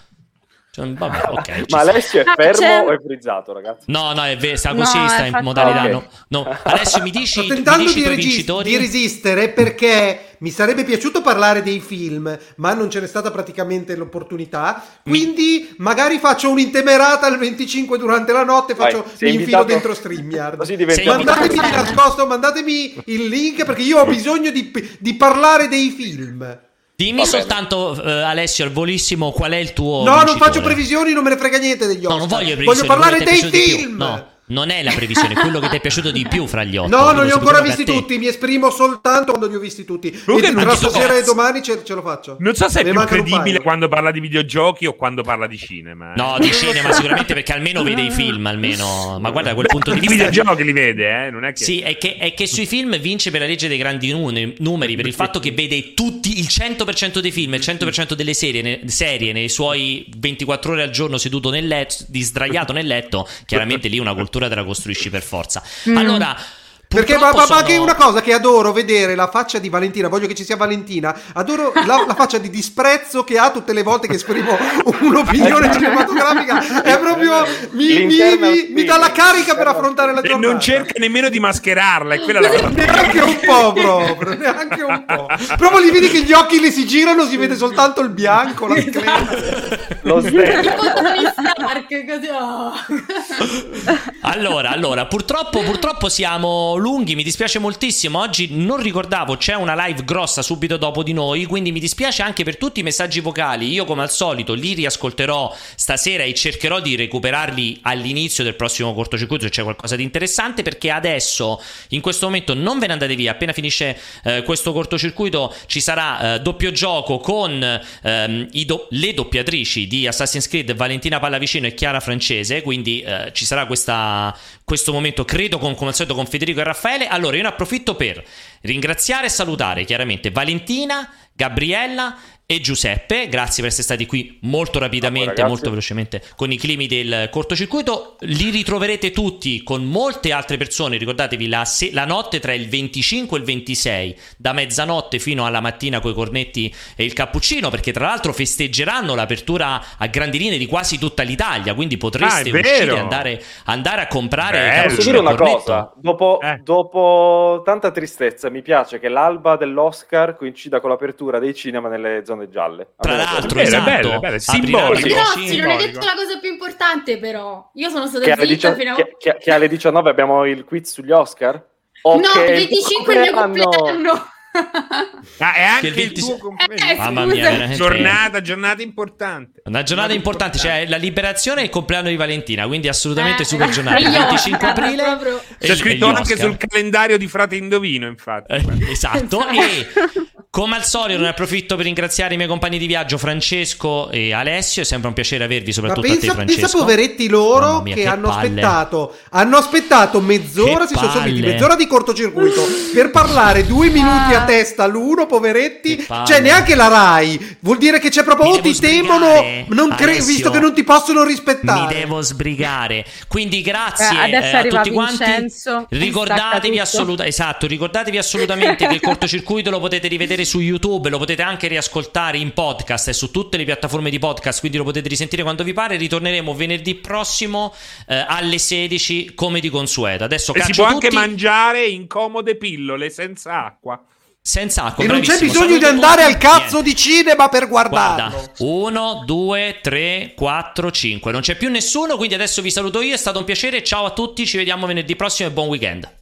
Cioè, vabbè, ok. ci Ma sta. Alessio è Ah, fermo c'è- o è frizzato, ragazzi? No, no, è vero, sta No, così, è sta in fatto- modalità. Ok. No, no. Alessio, mi dici, Sto mi tentando dici i di, tuoi regis- vincitori? di resistere perché mi sarebbe piaciuto parlare dei film, ma non ce n'è stata praticamente l'opportunità. Quindi magari faccio un'intemerata al 25 durante la notte, Vai, faccio, sei mi infilo invitato- dentro StreamYard. Mandatemi di nascosto, mandatemi il link perché io ho bisogno di, di parlare dei film. Dimmi soltanto, eh, Alessio, al volissimo, qual è il tuo. no, non vincitore? faccio previsioni, non me ne frega niente degli No, Oscar. non voglio Voglio previsioni. parlare ti è dei film. No, non è la previsione, quello che ti è piaciuto di più fra gli otto. No, non li ho ancora visti tutti, mi esprimo soltanto quando li ho visti tutti. Comunque E non tra so- stasera e domani ce, ce lo faccio. Non so se è Ne più credibile quando parla di videogiochi o quando parla di cinema. eh. No, di cinema sicuramente perché almeno vede i film, almeno. Ma guarda, da quel punto di I vista. videogiochi li vede, eh? Non è che... Sì, è che, è che sui film vince per la legge dei grandi nu- numeri, per il fatto che vede tutti, il 100% dei film, il 100% delle serie, ne- serie nei suoi 24 ore al giorno seduto nel letto, di sdraiato nel letto, chiaramente lì una cultura te la costruisci per forza. Allora... Perché ma, ma- ma anche sono- una cosa che adoro vedere la faccia di Valentina, voglio che ci sia Valentina, adoro la, la faccia di disprezzo che ha tutte le volte che esprimo un'opinione cinematografica, è proprio mi, mi- mi- mi dà la carica per affrontare la E giornata. non cerca nemmeno di mascherarla, è quella la cosa. Neanche un po' proprio, neanche un po'. Proprio li vedi che gli occhi le si girano, si vede soltanto il bianco, la sclera. Lo Tony Stark, così. oh. Allora, allora, purtroppo, purtroppo siamo lunghi, mi dispiace moltissimo. Oggi non ricordavo, c'è una live grossa subito dopo di noi, quindi mi dispiace anche per tutti i messaggi vocali. Io, come al solito, li riascolterò stasera e cercherò di recuperarli all'inizio del prossimo cortocircuito se c'è qualcosa di interessante, perché adesso, in questo momento, non ve ne andate via. Appena finisce eh, questo cortocircuito ci sarà eh, doppio gioco con ehm, do- le doppiatrici di Assassin's Creed, Valentina Pallavicino e Chiara Francese, quindi eh, ci sarà questa, questo momento, credo, con, come al solito con Federico e Raffaele. Allora, io ne approfitto per ringraziare e salutare chiaramente Valentina, Gabriella e Giuseppe, grazie per essere stati qui molto rapidamente, molto velocemente con i climi del cortocircuito. Li ritroverete tutti con molte altre persone. Ricordatevi la, se- la notte tra il 25 e il 26, da mezzanotte fino alla mattina coi cornetti e il cappuccino, perché tra l'altro festeggeranno l'apertura a grandi linee di quasi tutta l'Italia. Quindi potreste Ah, uscire e andare, andare a comprare. Posso dire una cornetto. cosa? Dopo, Eh. dopo tanta tristezza, mi piace che l'alba dell'Oscar coincida con l'apertura dei cinema nelle zone gialle. A Tra l'altro, È bello, è esatto, bello, è bello, simbolico. cinema. non hai detto la cosa più importante, però. Io sono stata che, alle zitta dicio- fino a. che- che- che alle 19 abbiamo il quiz sugli Oscar? O No, che il il 25 è il mio compleanno- compleanno. Ah, è anche Che il il 20 tuo compleanno. Eh, Mamma mia, veramente. Giornata, giornata importante. Una giornata importante, cioè la liberazione e il compleanno di Valentina, quindi assolutamente Eh, super giornata. e Il gli 25 Oscar, aprile. C'è scritto anche Oscar. sul calendario di Frate Indovino, infatti. Eh, esatto, e come al solito ne approfitto per ringraziare i miei compagni di viaggio Francesco e Alessio, è sempre un piacere avervi, soprattutto a te pensa, Francesco. pensa poveretti loro mia, che, che hanno palle. aspettato hanno aspettato mezz'ora Che si sono serviti mezz'ora di cortocircuito per parlare due minuti a testa l'uno poveretti. Cioè neanche la Rai. Vuol dire che c'è proprio Mi oh ti temono sbrigare, non cre- visto che non ti possono Mi rispettare devo sbrigare. Quindi grazie Eh, adesso eh, a tutti quanti. Vincenzo e Ricordatevi assolutamente esatto, ricordatevi assolutamente che il cortocircuito lo potete rivedere vedere su YouTube, lo potete anche riascoltare in podcast e su tutte le piattaforme di podcast, quindi lo potete risentire quando vi pare. Ritorneremo venerdì prossimo eh, alle 16 come di consueto. Adesso E si può anche tutti mangiare in comode pillole senza acqua. senza acqua. E non c'è bisogno di Saluto andare tutti. al cazzo Niente. di cinema per guardarlo. Guarda, 1, 2, 3, 4, 5. Non c'è più nessuno, quindi adesso vi saluto io. È stato un piacere. Ciao a tutti, ci vediamo venerdì prossimo e buon weekend.